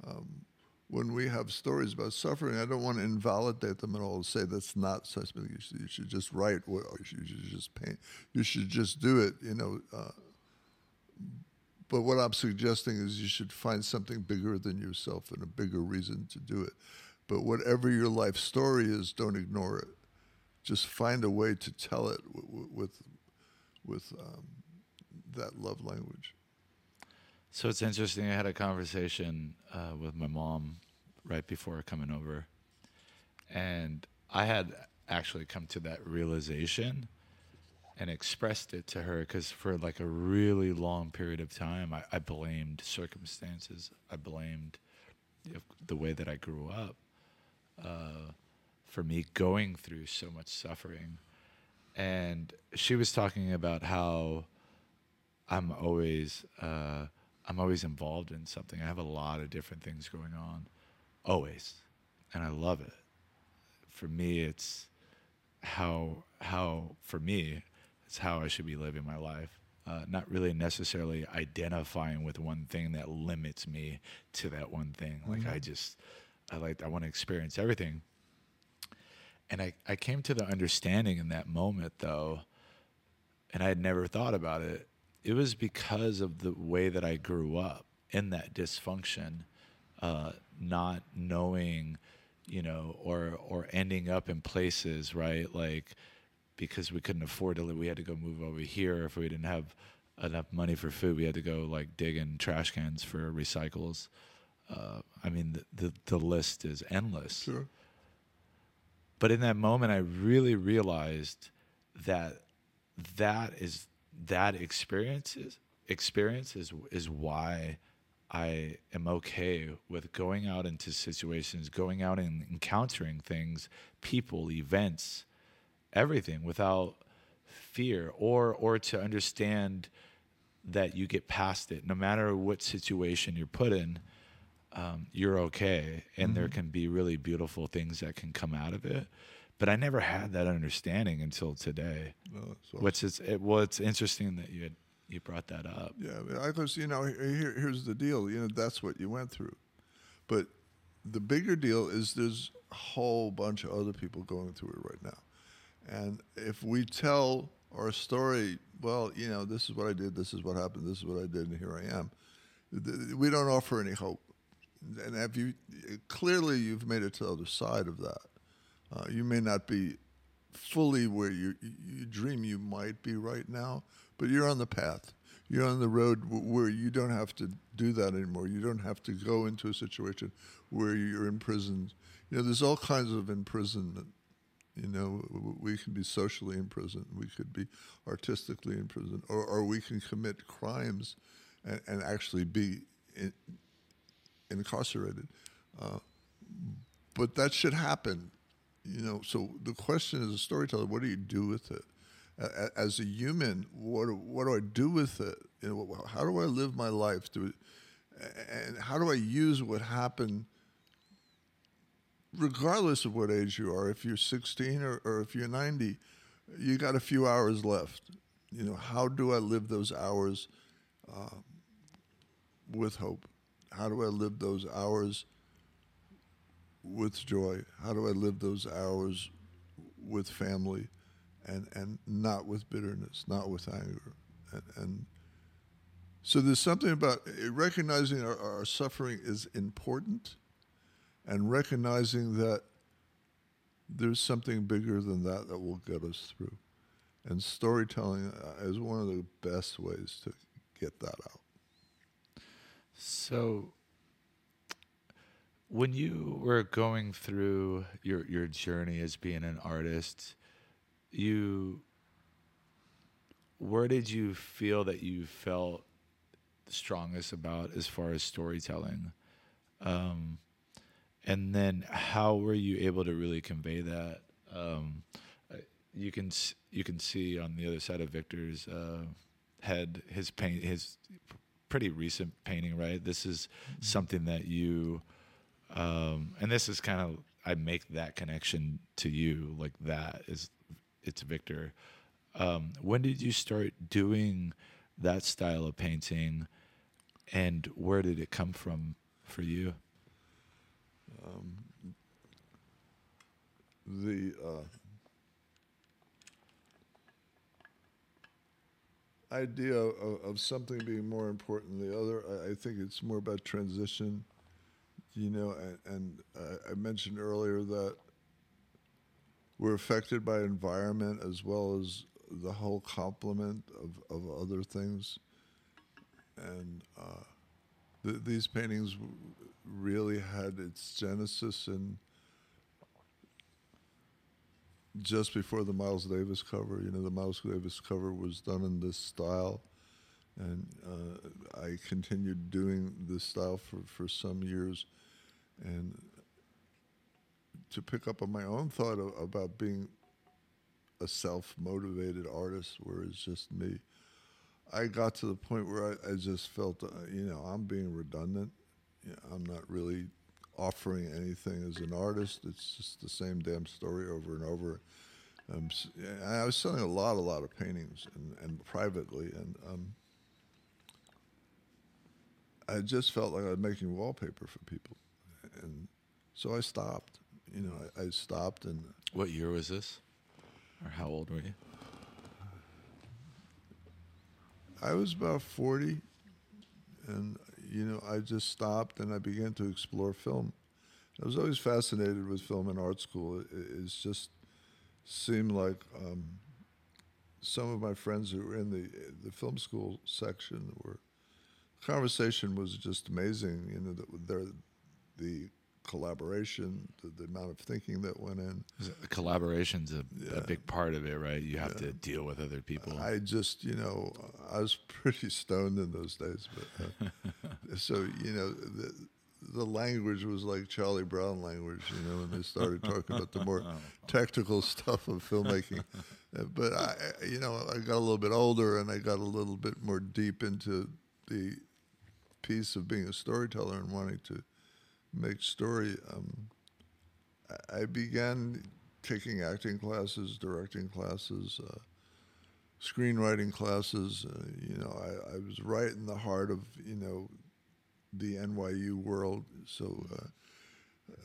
Um, when we have stories about suffering, I don't want to invalidate them at all. Say that's not such. You should, you should just write. What you should, you should just paint. You should just do it. You know. Uh, but what I'm suggesting is you should find something bigger than yourself and a bigger reason to do it. But whatever your life story is, don't ignore it. Just find a way to tell it with with, with um, that love language. So it's interesting. I had a conversation uh, with my mom right before coming over, and I had actually come to that realization and expressed it to her because for like a really long period of time, I, I blamed circumstances. I blamed the way that I grew up uh, for me going through so much suffering. And she was talking about how I'm always uh, I'm always involved in something. I have a lot of different things going on, always, and I love it. For me, it's how how for me it's how I should be living my life. Uh, not really necessarily identifying with one thing that limits me to that one thing. Like I just I like I want to experience everything. And I, I came to the understanding in that moment though, and I had never thought about it. It was because of the way that I grew up in that dysfunction, uh, not knowing, you know, or or ending up in places, right? Like because we couldn't afford to live, we had to go move over here. If we didn't have enough money for food, we had to go like dig in trash cans for recycles. Uh, I mean, the, the the list is endless. Sure. But in that moment, I really realized that that is that experience is experience is is why I am okay with going out into situations, going out and encountering things, people, events, everything without fear or or to understand that you get past it. No matter what situation you're put in um, you're okay and there can be really beautiful things that can come out of it but i never had that understanding until today No, awesome. which is it, eh, well it's interesting that you had you brought that up Yeah, I guess you know. Here, here's the deal. You know, that's what you went through, but the bigger deal is there's a whole bunch of other people going through it right now, and if we tell our story, well, you know, this is what I did, this is what happened, this is what I did, and here I am. We don't offer any hope, and have you clearly you've made it to the other side of that. Uh, you may not be fully where you you dream you might be right now, but you're on the path. You're on the road where you don't have to do that anymore. You don't have to go into a situation where you're imprisoned. You know, there's all kinds of imprisonment. You know, we can be socially imprisoned, we could be artistically imprisoned, or, or we can commit crimes and, and actually be in, incarcerated. Uh, but that should happen you know so the question as a storyteller what do you do with it? A- as a human what what do i do with it? You know how do i live my life do and how do i use what happened regardless of what age you are if you're 16 or, or if you're 90 you got a few hours left. You know how do i live those hours uh, with hope? How do i live those hours with joy? How do I live those hours with family and, and not with bitterness, not with anger? And, and so there's something about eh, recognizing our, our suffering is important and recognizing that there's something bigger than that that will get us through. And storytelling uh, is one of the best ways to get that out. So, when you were going through your your journey as being an artist, you where did you feel that you felt the strongest about as far as storytelling? Um, and then how were you able to really convey that? Um, you can you can see on the other side of Victor's uh, head his paint his pretty recent painting, right? This is something that you, um, and this is kind of I make that connection to you like that is it's Victor. Um, when did you start doing that style of painting, and where did it come from for you? the uh, idea of, of something being more important than the other, I, I think it's more about transition. You know, and, and uh, I mentioned earlier that we're affected by environment as well as the whole complement of, of other things. And uh, th- these paintings really had its genesis in just before the Miles Davis cover. You know, the Miles Davis cover was done in this style, and uh, I continued doing this style for, for some years, and to pick up on my own thought of, about being a self-motivated artist, where it's just me. I got to the point where I, I just felt, uh, you know, I'm being redundant. You know, I'm not really offering anything as an artist. It's just the same damn story over and over. Um, I was selling a lot, a lot of paintings, and, and privately, and um, I just felt like I was making wallpaper for people, and so I stopped. You know, I, I stopped, and What year was this? Or how old were you? I was about 40, and you know, I just stopped and I began to explore film. I was always fascinated with film in art school. It, it- it's just seemed like um, some of my friends who were in the the film school section were conversation was just amazing. You know, the, their the collaboration, the, the amount of thinking that went in. Collaboration's a, a big part of it, right? You have to deal with other people. I just, you know, I was pretty stoned in those days, but uh, so you know, the the language was like Charlie Brown language, you know, when they started talking about the more technical stuff of filmmaking. Uh, but I- you know, I got a little bit older and I got a little bit more deep into the piece of being a storyteller and wanting to make story. Um, I- began taking acting classes, directing classes. Uh, screenwriting classes. Uh, you know, I, I was right in the heart of you know the NYU world. So uh,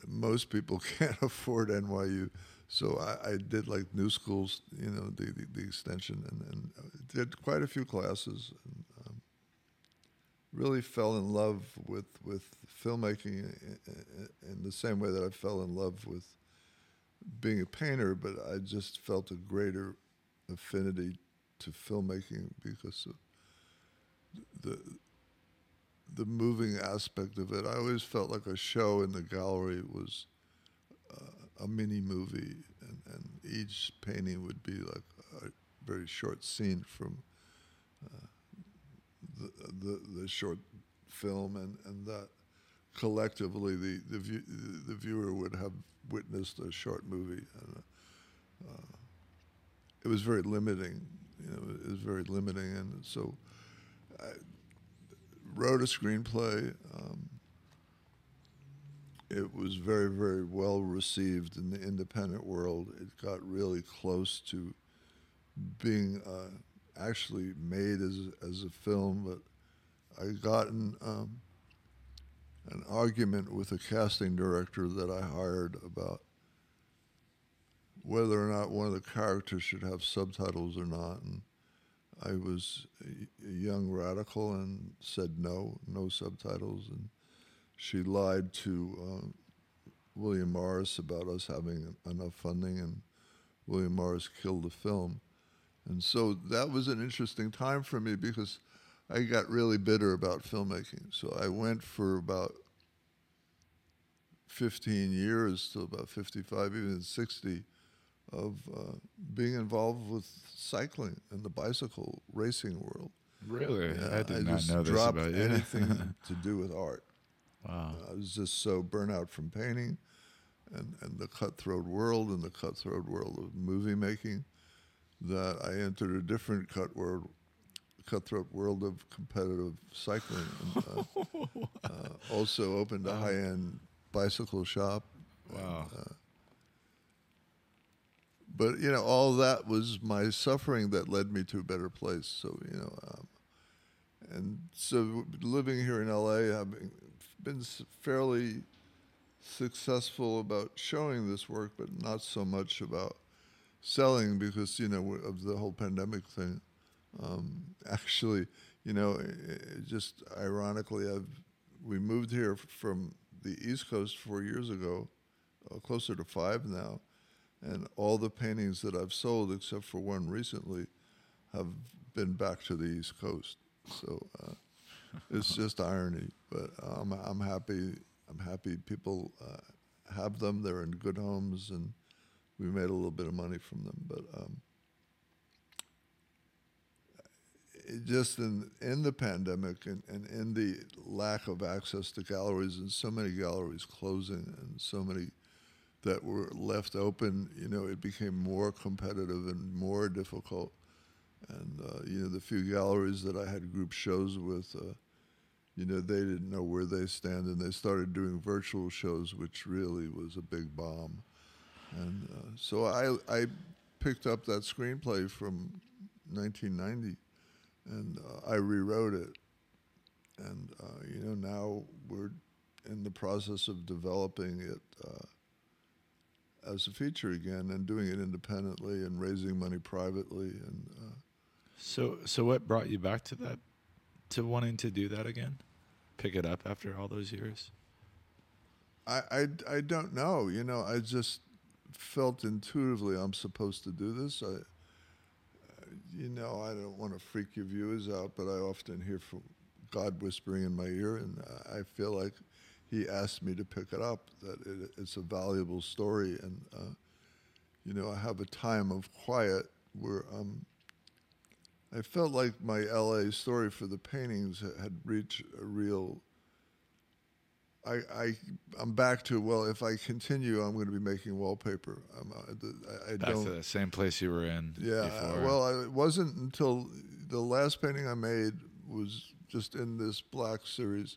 most people can't afford NYU. So I, I did like new schools, you know, the, the, the extension, and, and uh, did quite a few classes. And, really fell in love with with filmmaking in, the same way that I fell in love with being a painter, but I just felt a greater affinity to filmmaking because of the the moving aspect of it. I always felt like a show in the gallery was uh, a mini movie, and, and each painting would be like a very short scene from the, the short film, and, and that collectively the the, view, the viewer would have witnessed a short movie. And, uh, it was very limiting. You know, it was very limiting, and so I wrote a screenplay. Um, it was very, very well received in the independent world. It got really close to being uh, actually made as as a film, but I got in um, an argument with a casting director that I hired about whether or not one of the characters should have subtitles or not. And I was a, young radical and said no, no subtitles. And she lied to uh, William Morris about us having enough funding, and William Morris killed the film. And so that was an interesting time for me because I got really bitter about filmmaking. So I went for about 15 years to about 55, even 60, of uh, being involved with cycling and the bicycle racing world. really? Yeah, I did not just know this dropped about you. anything to do with art. wow. I was just so burnt out from painting and, and the cutthroat world and the cutthroat world of movie making that I entered a different cut world, cutthroat world of competitive cycling. And, uh, uh, also opened a high end bicycle shop. Wow. But, you know, all that was my suffering that led me to a better place. So, you know, um, and so living here in LA, having been fairly successful about showing this work, but not so much about selling because you know of the whole pandemic thing. Um, actually, you know, just ironically, I've we moved here from the East Coast four years ago, uh, closer to five now, and all the paintings that I've sold, except for one recently, have been back to the East Coast. So. Uh, it's just irony. But I'm I'm happy. I'm happy people uh, have them. They're in good homes, and we made a little bit of money from them. But um, just in in the pandemic and, and in the lack of access to galleries and so many galleries closing and so many that were left open, you know, it became more competitive and more difficult. And uh, you know, the few galleries that I had group shows with, uh, you know, they didn't know where they stand, and they started doing virtual shows, which really was a big bomb. And uh, so I I picked up that screenplay from 1990, and uh, I rewrote it. And uh, you know, now we're in the process of developing it uh, as a feature again, and doing it independently, and raising money privately, and. Uh, So, so what brought you back to that, to wanting to do that again, pick it up after all those years? I, I, I don't know. You know, I just felt intuitively I'm supposed to do this. I, you know, I don't want to freak your viewers out, but I often hear from God whispering in my ear, and I feel like He asked me to pick it up. That it, it's a valuable story, and uh, you know, I have a time of quiet where um, I felt like my LA story for the paintings had reached a real I, I I'm back to well, if I continue, I'm going to be making wallpaper. I'm, I, I Back don't. to the same place you were in. yeah, Before. well, I, it wasn't until the last painting I made was just in this black series.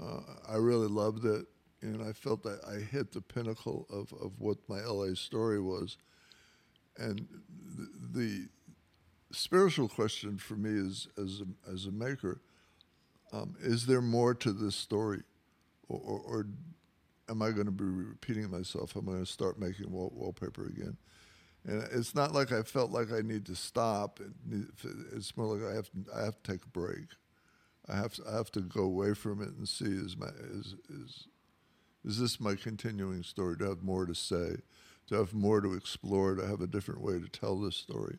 Uh, I really loved it, and I felt that I hit the pinnacle of, of what my LA story was. And the, the spiritual question for me is, as a, as a maker, um, is there more to this story? Or, or, or am I going to be repeating myself? Am I going to start making wall, wallpaper again? And it's not like I felt like I need to stop. It's more like I have to, I have to take a break. I have to, I have to go away from it and see is my is is is this my continuing story? To have more to say, to have more to explore, to have a different way to tell this story.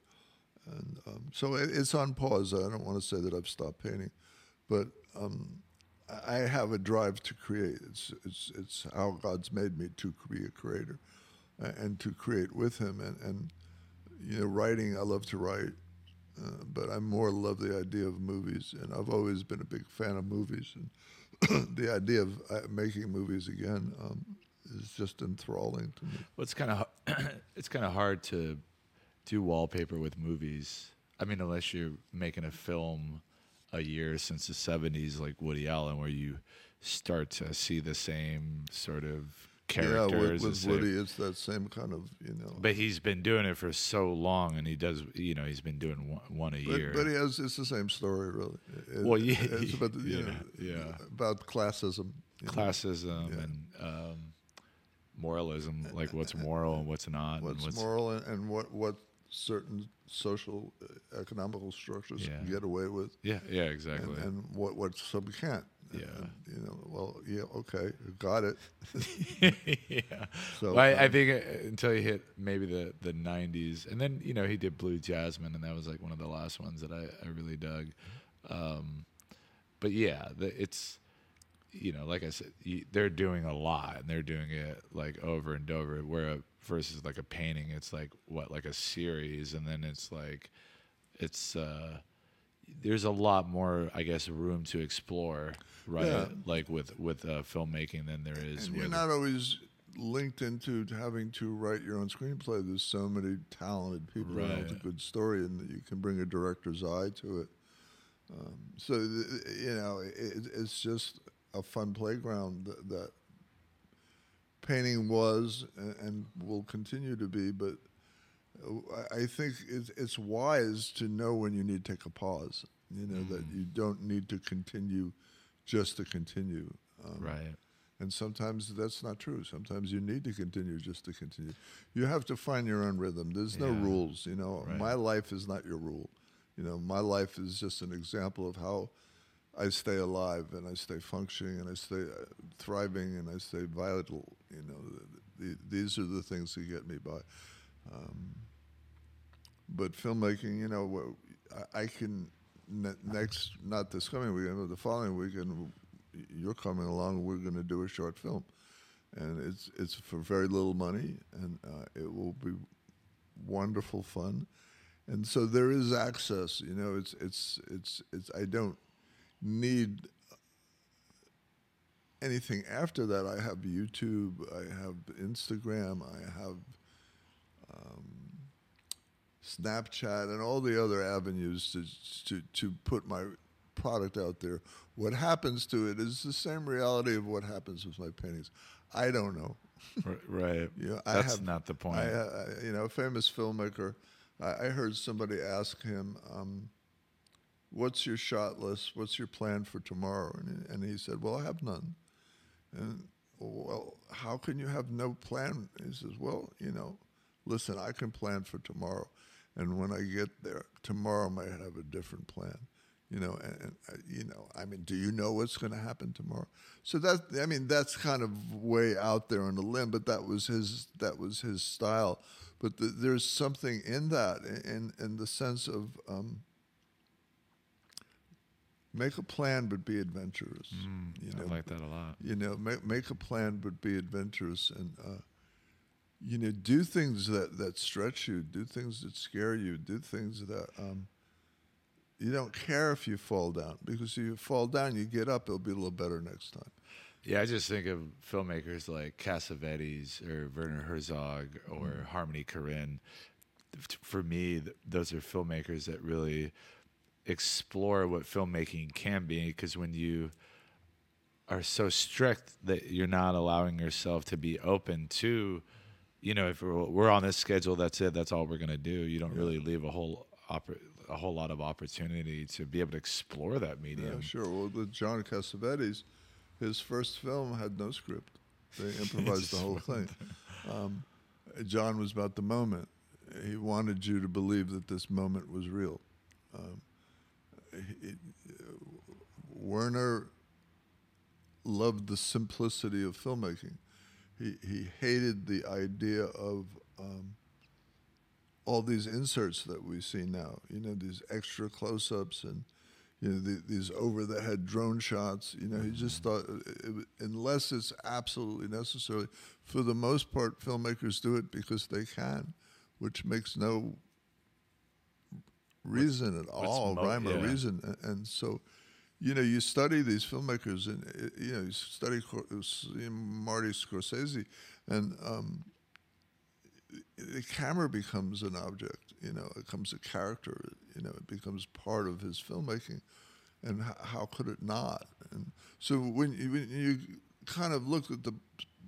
And um, so it, it's on pause. I don't want to say that I've stopped painting, but um, I have a drive to create. It's it's it's how God's made me to be a creator, and to create with Him. And and you know, writing. I love to write, uh, but I more love the idea of movies. And I've always been a big fan of movies. And the idea of uh, making movies again um, is just enthralling to me. Well, it's kind of it's kind of hard to do wallpaper with movies. I mean, unless you're making a film a year since the 70s like Woody Allen where you start to see the same sort of characters. Yeah, with, with same- Woody, it's that same kind of you know. But he's been doing it for so long and he does you know, he's been doing one, one a But, year. but he has it's the same story really. It- Well, yeah, it's about you yeah, know, yeah. about classism. you know, Classism Yeah. and um, moralism, like what's moral and what's not. what's, and what's moral and, and what what certain social uh, economical structures can get away with, Yeah, yeah, exactly. and what what some can't. Yeah. And, you know, well, yeah, okay, got it. yeah. So, well, I, I um, think uh, until he hit maybe the, the 90s. And then, you know, he did Blue Jasmine, and that was like one of the last ones that I, I really dug. Um, but yeah, the, it's, you know, like I said, you, they're doing a lot and they're doing it like over and over. Where a, versus like a painting, it's like what, like a series. And then it's like, it's, uh, there's a lot more, I guess, room to explore, right? Yeah. Like with with uh, filmmaking than there is And with you're not always linked into having to write your own screenplay. There's so many talented people who know it's a good story, and that you can bring a director's eye to it. Um, so th- you know, it, it's just a fun playground that, that painting was and, will continue to be. But I- think it's, it's wise to know when you need to take a pause. You know that you don't need to continue just to continue. Um, right. and sometimes that's not true. Sometimes you need to continue just to continue. You have to find your own rhythm. There's no rules. You know, Right. my life is not your rule. You know, my life is just an example of how I stay alive and I stay functioning and I stay uh, thriving and I stay vital. You know, the, the, these are the things that get me by. Um, but filmmaking, you know, I, I can ne- next, not this coming weekend, but the following weekend, you're coming along. We're going to do a short film, and it's it's for very little money, and uh, it will be wonderful fun. And so there is access. You know, it's it's it's it's. I don't need anything after that. I have YouTube. I have Instagram. I have um, Snapchat and all the other avenues to, to, to put my product out there. What happens to it is the same reality of what happens with my paintings. I don't know. Right. You know, I That's have- not the point. I, uh, you know, a famous filmmaker. I, I heard somebody ask him, um, "What's your shot list? What's your plan for tomorrow?" And he, and he said, "Well, I have none." And well, how can you have no plan? He says, "Well, you know, listen, I can plan for tomorrow, and when I get there, tomorrow I might have a different plan." You know, and, and uh, you know, I mean, do you know what's going to happen tomorrow? So that, I mean, that's kind of way out there on the limb, but that was his, that was his style. But the, there's something in that, in in the sense of um, make a plan but be adventurous. you I know, like that a lot. you know, make make a plan but be adventurous, and uh, you know, do things that that stretch you, do things that scare you, do things that um, you don't care if you fall down because if you fall down, you get up, it'll be a little better next time. Yeah, I just think of filmmakers like Cassavetes or Werner Herzog or Mm. Harmony Korine. For me, th- those are filmmakers that really explore what filmmaking can be. Because when you are so strict that you're not allowing yourself to be open to, you know, if we're, we're on this schedule, that's it. That's all we're gonna do. You don't really leave a whole oppor- a whole lot of opportunity to be able to explore that medium. Yeah, sure. Well, with John Cassavetes, his first film had no script. They improvised the whole thing. Um, John was about the moment. He wanted you to believe that this moment was real. Um, he, Werner loved the simplicity of filmmaking. He he hated the idea of um, all these inserts that we see now. You know, these extra close-ups and you know the, these over-the-head drone shots. You know, he just thought it, it, unless it's absolutely necessary. For the most part, filmmakers do it because they can, which makes no reason at all, mo- rhyme or reason. And so, you know, you study these filmmakers, and you know, you study Cor- s- you know, Marty Scorsese, and um, the camera becomes an object. You know, it becomes a character. You know, it becomes part of his filmmaking, and h- how could it not? And so when you, when you kind of look at the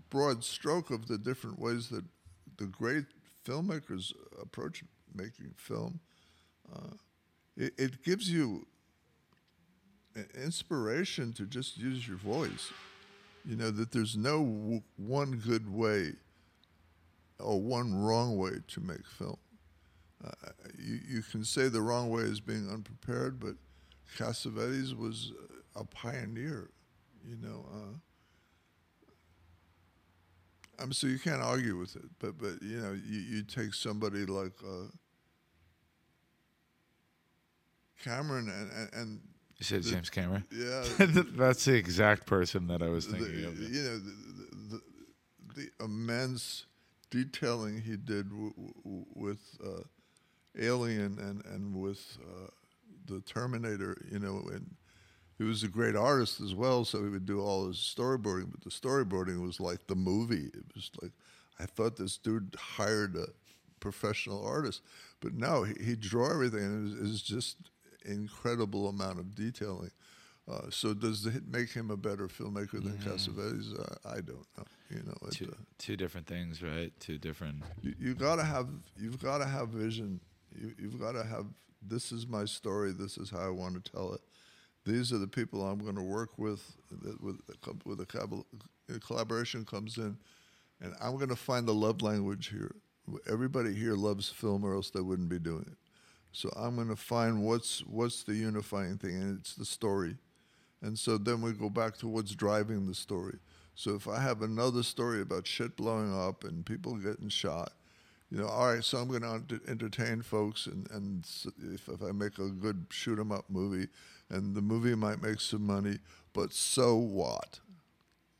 broad stroke of the different ways that the great filmmakers approach making film, uh, it, it gives you inspiration to just use your voice. You know that there's no w- one good way or one wrong way to make film. Uh, you, you can say the wrong way is being unprepared, but Cassavetes was a pioneer, you know. Uh, um, so you can't argue with it, but but you know you, you take somebody like uh, Cameron and and, and You said the- James Cameron. yeah, That's the exact person that I was the, thinking of. you know the, the, the immense detailing he did w- w- with uh, Alien and and with uh, the Terminator, you know, and he was a great artist as well. So he would do all his storyboarding, but the storyboarding was like the movie. It was like I thought this dude hired a professional artist, but no, he, he'd draw everything, and it was, it was just incredible amount of detailing. Uh, so does it make him a better filmmaker than Cassavetes? Uh, I don't know. You know, it, two, uh, two different things, right? Two different. you, you gotta have you've gotta have vision. You, you've gotta have this is my story. This is how I want to tell it. These are the people I'm going to work with. That with with a collaboration comes in, and I'm going to find the love language here. Everybody here loves film, or else they wouldn't be doing it. So I'm going to find what's what's the unifying thing, and it's the story. And so then we go back to what's driving the story. So if I have another story about shit blowing up and people getting shot, you know, all right, so I'm going to entertain folks, and and if, if I make a good shoot 'em up movie, and the movie might make some money, but so what?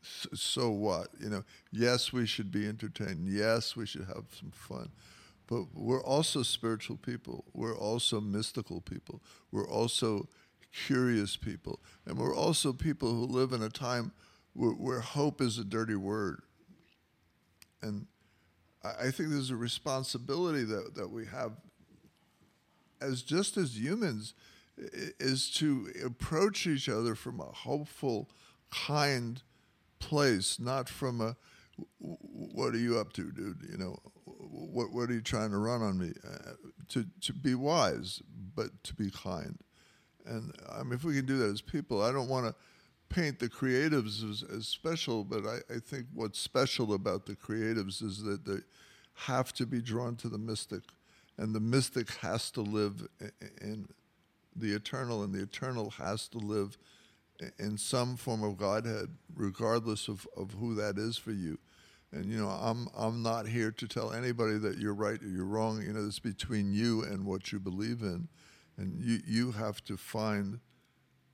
So what? You know, yes, we should be entertained. Yes, we should have some fun. But we're also spiritual people. We're also mystical people. We're also curious people. And we're also people who live in a time where, where hope is a dirty word. And I think there's a responsibility that, that we have as just as humans is to approach each other from a hopeful, kind place, not from a "W- w- what are you up to, dude? You know, what what are you trying to run on me? Uh, to to be wise, but to be kind. And I mean, if we can do that as people, I don't want to paint the creatives as, as special, but I, I think what's special about the creatives is that they have to be drawn to the mystic, and the mystic has to live i- i- in the eternal, and the eternal has to live in some form of Godhead, regardless of, of who that is for you. And you know, I'm I'm not here to tell anybody that you're right or you're wrong. You know, it's between you and what you believe in, and you you have to find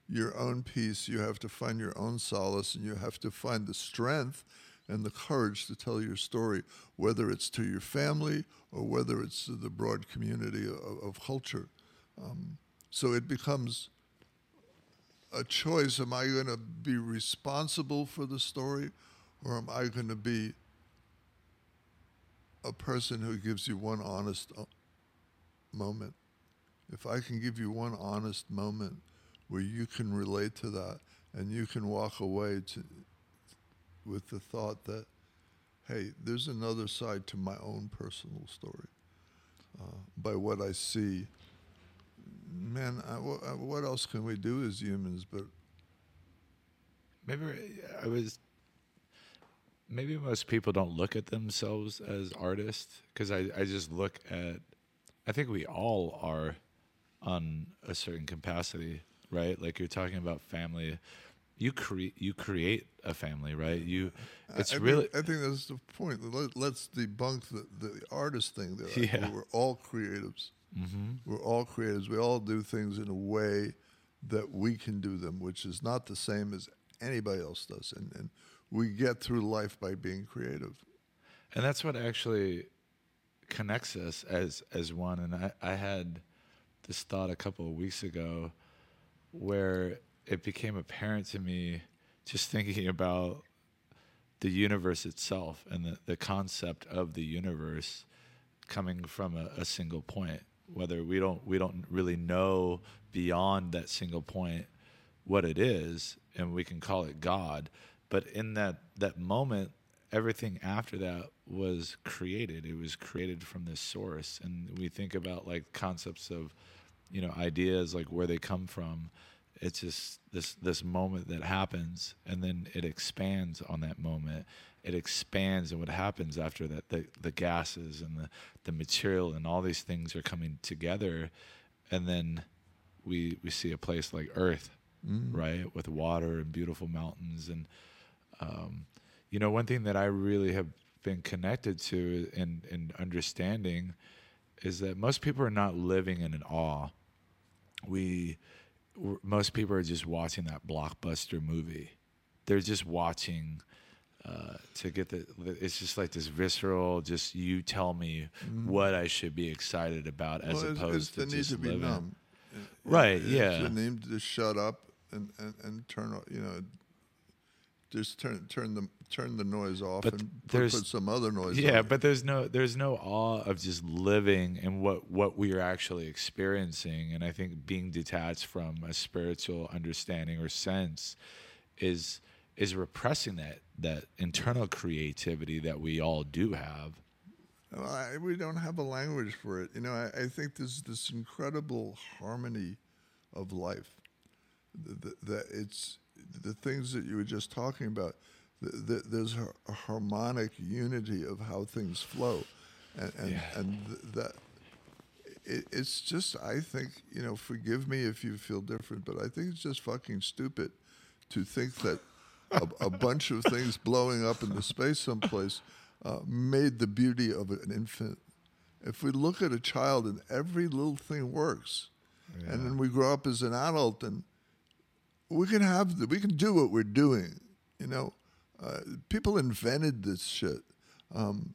your own peace. You have to find your own solace, and you have to find the strength and the courage to tell your story, whether it's to your family or whether it's to the broad community of, of culture. Um, so it becomes a choice. Am I going to be responsible for the story, or am I going to be a person who gives you one honest uh, moment? If I can give you one honest moment where you can relate to that and you can walk away to, with the thought that, hey, there's another side to my own personal story uh, by what I see. Man, I, what else can we do as humans? But Maybe I was. Maybe most people don't look at themselves as artists because I, I just look at. I think we all are on a certain capacity, right? Like you're talking about family. You create you create a family, right? You it's I, really Think, I think that's the point. Let, let's debunk the, the artist thing. There, Yeah. we're all creatives. Mm-hmm. We're all creatives. We all do things in a way that we can do them, which is not the same as anybody else does. And, and we get through life by being creative. and that's what actually connects us as as one and I, I had this thought a couple of weeks ago where it became apparent to me just thinking about the universe itself and the, the concept of the universe coming from a, a single point whether we don't we don't really know beyond that single point what it is and we can call it god but in that that moment everything after that was created. It was created from this source. And we think about like concepts of you know ideas like where they come from. It's just this this moment that happens and then it expands on that moment. It expands and what happens after that the, the gases and the, the material and all these things are coming together. And then we we see a place like earth mm. right with water and beautiful mountains and um, you know one thing that i really have been connected to and and understanding is that most people are not living in an awe we most people are just watching that blockbuster movie. They're just watching uh, to get the. the- It's just like this visceral. Just you tell me what I should be excited about, as well, opposed it's the to need just to be living. numb. Right, It's yeah. the need to shut up and, and, and turn, you know, just turn turn the turn the noise off But and put, some other noise. Yeah, but there's no there's no awe of just living and what what we are actually experiencing, and I think being detached from a spiritual understanding or sense is is repressing that that internal creativity that we all do have. Well, I, we don't have a language for it. You know, I, I think there's this incredible harmony of life. That that it's the things that you were just talking about. th th there's a, a harmonic unity of how things flow, and and, Yeah. and th- that it, it's just. I think you know. Forgive me if you feel different, but I think it's just fucking stupid to think that a, a bunch of things blowing up into space someplace uh, made the beauty of an infant if we look at a child and every little thing works, and then we grow up as an adult and we can have the, we can do what we're doing. You know, uh, people invented this shit. Um,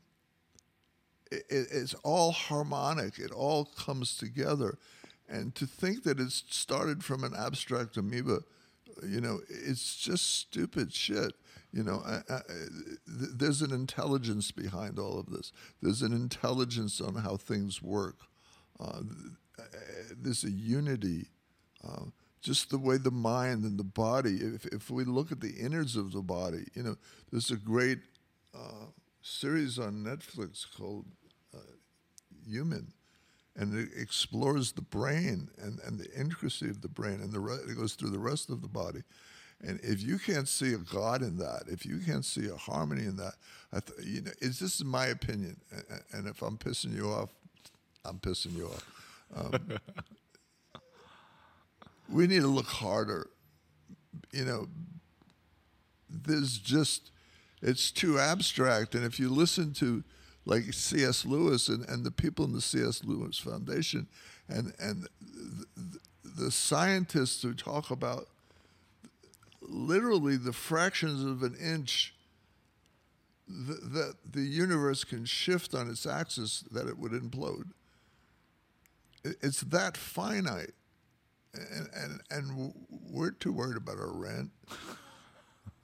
it, it's all harmonic. It all comes together, and to think that it's started from an abstract amoeba, you know, it's just stupid shit. You know, I, I, th- there's an intelligence behind all of this. There's an intelligence on how things work. Uh, there's a unity. Uh, just the way the mind and the body, if, if we look at the innards of the body, you know, there's a great uh, series on Netflix called uh, Human, and it explores the brain and, and the intricacy of the brain, and the re- it goes through the rest of the body. And if you can't see a God in that, if you can't see a harmony in that, th- you know, it's this is my opinion, and, and if I'm pissing you off, I'm pissing you off. Um, we need to look harder. You know, there's just it's too abstract, and if you listen to like C.S. Lewis and, and the people in the C.S. Lewis Foundation, and and the, the scientists who talk about literally the fractions of an inch that the universe can shift on its axis that it would implode. It's that finite, and and and we're too worried about our rent,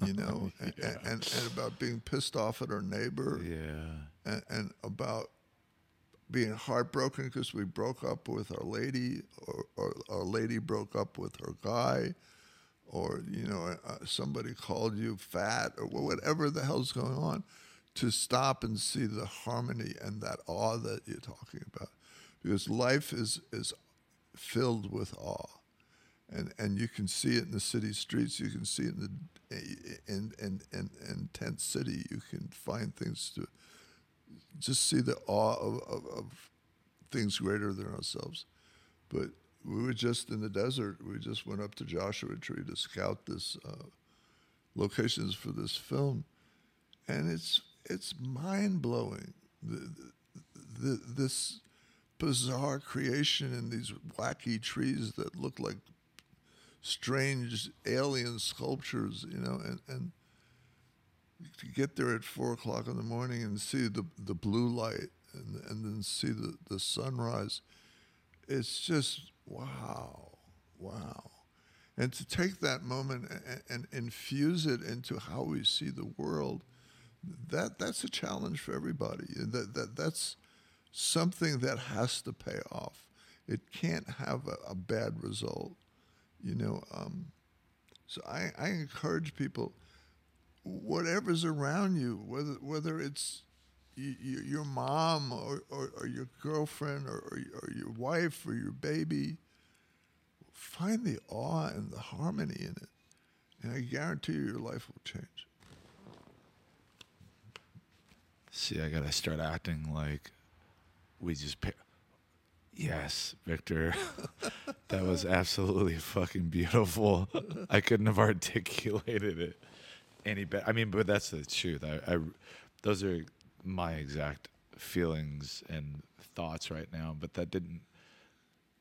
you know, yeah. and, and, and about being pissed off at our neighbor, yeah, and, and about being heartbroken because we broke up with our lady, or, or our lady broke up with her guy, or you know uh, somebody called you fat, or whatever the hell's going on, to stop and see the harmony and that awe that you're talking about because life is is filled with awe, and and you can see it in the city streets. You can see it in the in in in, in tent city. You can find things to just see the awe of, of, of things greater than ourselves. But we were just in the desert. We just went up to Joshua Tree to scout this uh, locations for this film, and it's it's mind blowing. The, the, this bizarre creation in these wacky trees that look like strange alien sculptures, you know, and, and to get there at four o'clock in the morning and see the, the blue light and, and then see the, the sunrise, it's just wow, wow. And to take that moment and, and infuse it into how we see the world, that, that's a challenge for everybody. That, that, that's, something that has to pay off. It can't have a, a bad result, you know. Um, so I, I encourage people, whatever's around you, whether whether it's your mom or, or, or, your girlfriend or, or, your wife or your baby, find the awe and the harmony in it, and I guarantee you, your life will change. See, I gotta start acting like we just. Yes, Victor. that was absolutely fucking beautiful. I couldn't have articulated it any better. I mean, but that's the truth. I, I, those are my exact feelings and thoughts right now. But that didn't.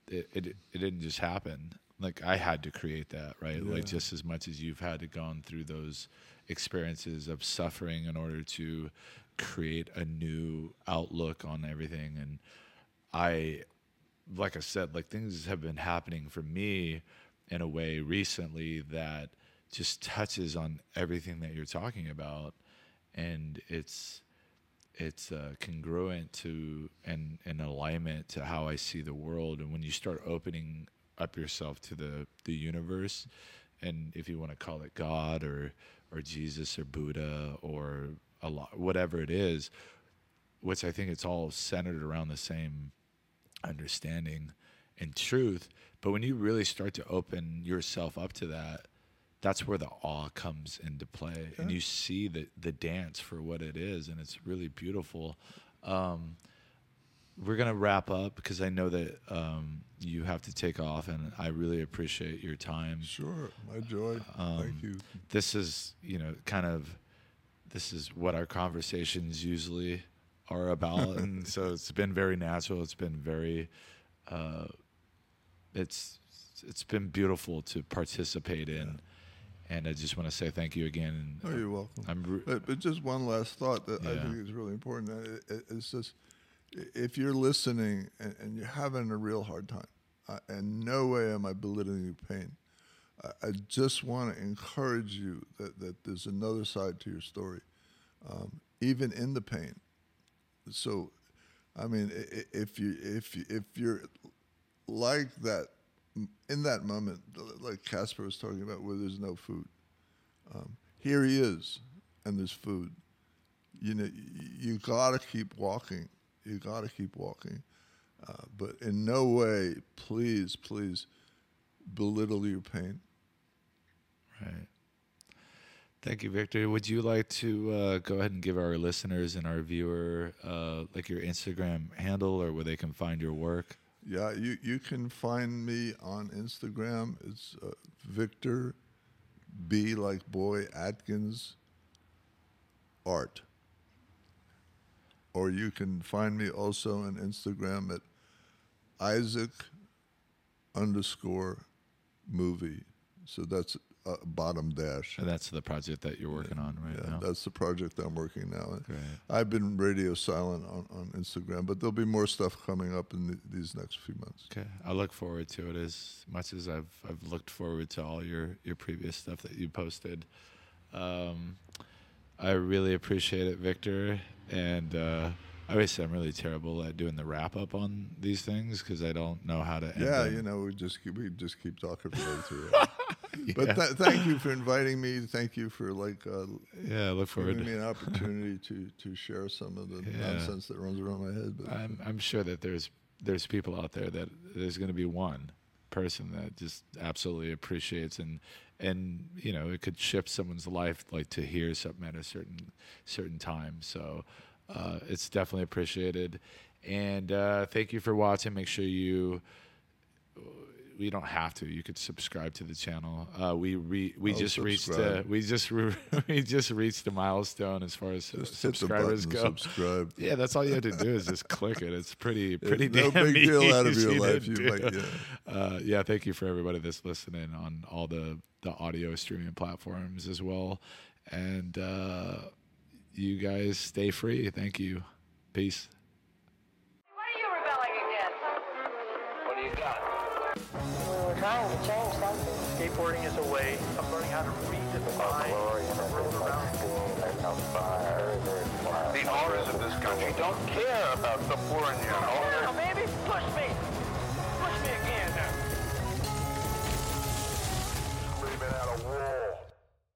It, it it didn't just happen. Like I had to create that, right? Yeah. Like just as much as you've had to gone through those experiences of suffering in order to create a new outlook on everything and i like i said like things have been happening for me in a way recently that just touches on everything that you're talking about and it's it's uh, congruent to and in alignment to how I see the world. And when you start opening up yourself to the the universe, and if you want to call it God or or Jesus or Buddha or Allah, whatever it is, which I think it's all centered around the same understanding and truth. But when you really start to open yourself up to that, that's where the awe comes into play, and you see the the dance for what it is, and it's really beautiful. Um, we're gonna wrap up because I know that um, you have to take off, and I really appreciate your time. Sure, my joy. Um, Thank you. This is, you know, kind of this is what our conversations usually are about, and so it's been very natural. It's been very, uh, it's it's been beautiful to participate in, and I just want to say thank you again. Oh, you're welcome. I'm re- But, but just one last thought that I think is really important. it- it- It's just if you're listening and, and you're having a real hard time, uh, in no way am I belittling your pain. I, just want to encourage you that, that there's another side to your story, um, even in the pain. So, I mean, if you if you, if you're like that in that moment, like Casper was talking about, where there's no food, um, here he is, and there's food. You know, you gotta keep walking. You gotta keep walking, uh, but in no way, please, please, belittle your pain. Right. Thank you, Victor. Would you like to uh, go ahead and give our listeners and our viewer uh, like your Instagram handle or where they can find your work? Yeah, you, you can find me on Instagram. It's uh, Victor B like boy Atkins art. Or you can find me also on Instagram at Isaac underscore movie. So that's uh, bottom dash. And that's the project that you're working on right Yeah, now. that's the project I'm working now. Great. I've been radio silent on, on Instagram, but there'll be more stuff coming up in the, these next few months. Okay, I look forward to it as much as I've I've looked forward to all your your previous stuff that you posted. Um, I really appreciate it, Victor, and uh, obviously I'm really terrible at doing the wrap up on these things because I don't know how to. End Yeah, them. you know, we just keep, we just keep talking for hours. But th- thank you for inviting me. Thank you for like uh, Yeah, I look forward. giving me an opportunity to to share some of the Yeah. nonsense that runs around my head. But I'm I'm sure that there's there's people out there that there's going to be one person that just absolutely appreciates and and you know it could shift someone's life like to hear something at a certain certain time so uh, it's definitely appreciated and uh, thank you for watching make sure you we don't have to. You could subscribe to the channel. Uh, we re, we Oh, just reached uh, we just re, we just reached a milestone as far as just subscribers go. subscribe. Yeah, that's all you have to do is just click it. It's pretty pretty no damn big deal out of your life. You might, yeah. Uh, yeah, thank you for everybody that's listening on all the the audio streaming platforms as well, and uh, you guys stay free. Thank you. Peace. Skateboarding is a way of learning how to redefine the world around you. The owners of this country don't care about the poor and know,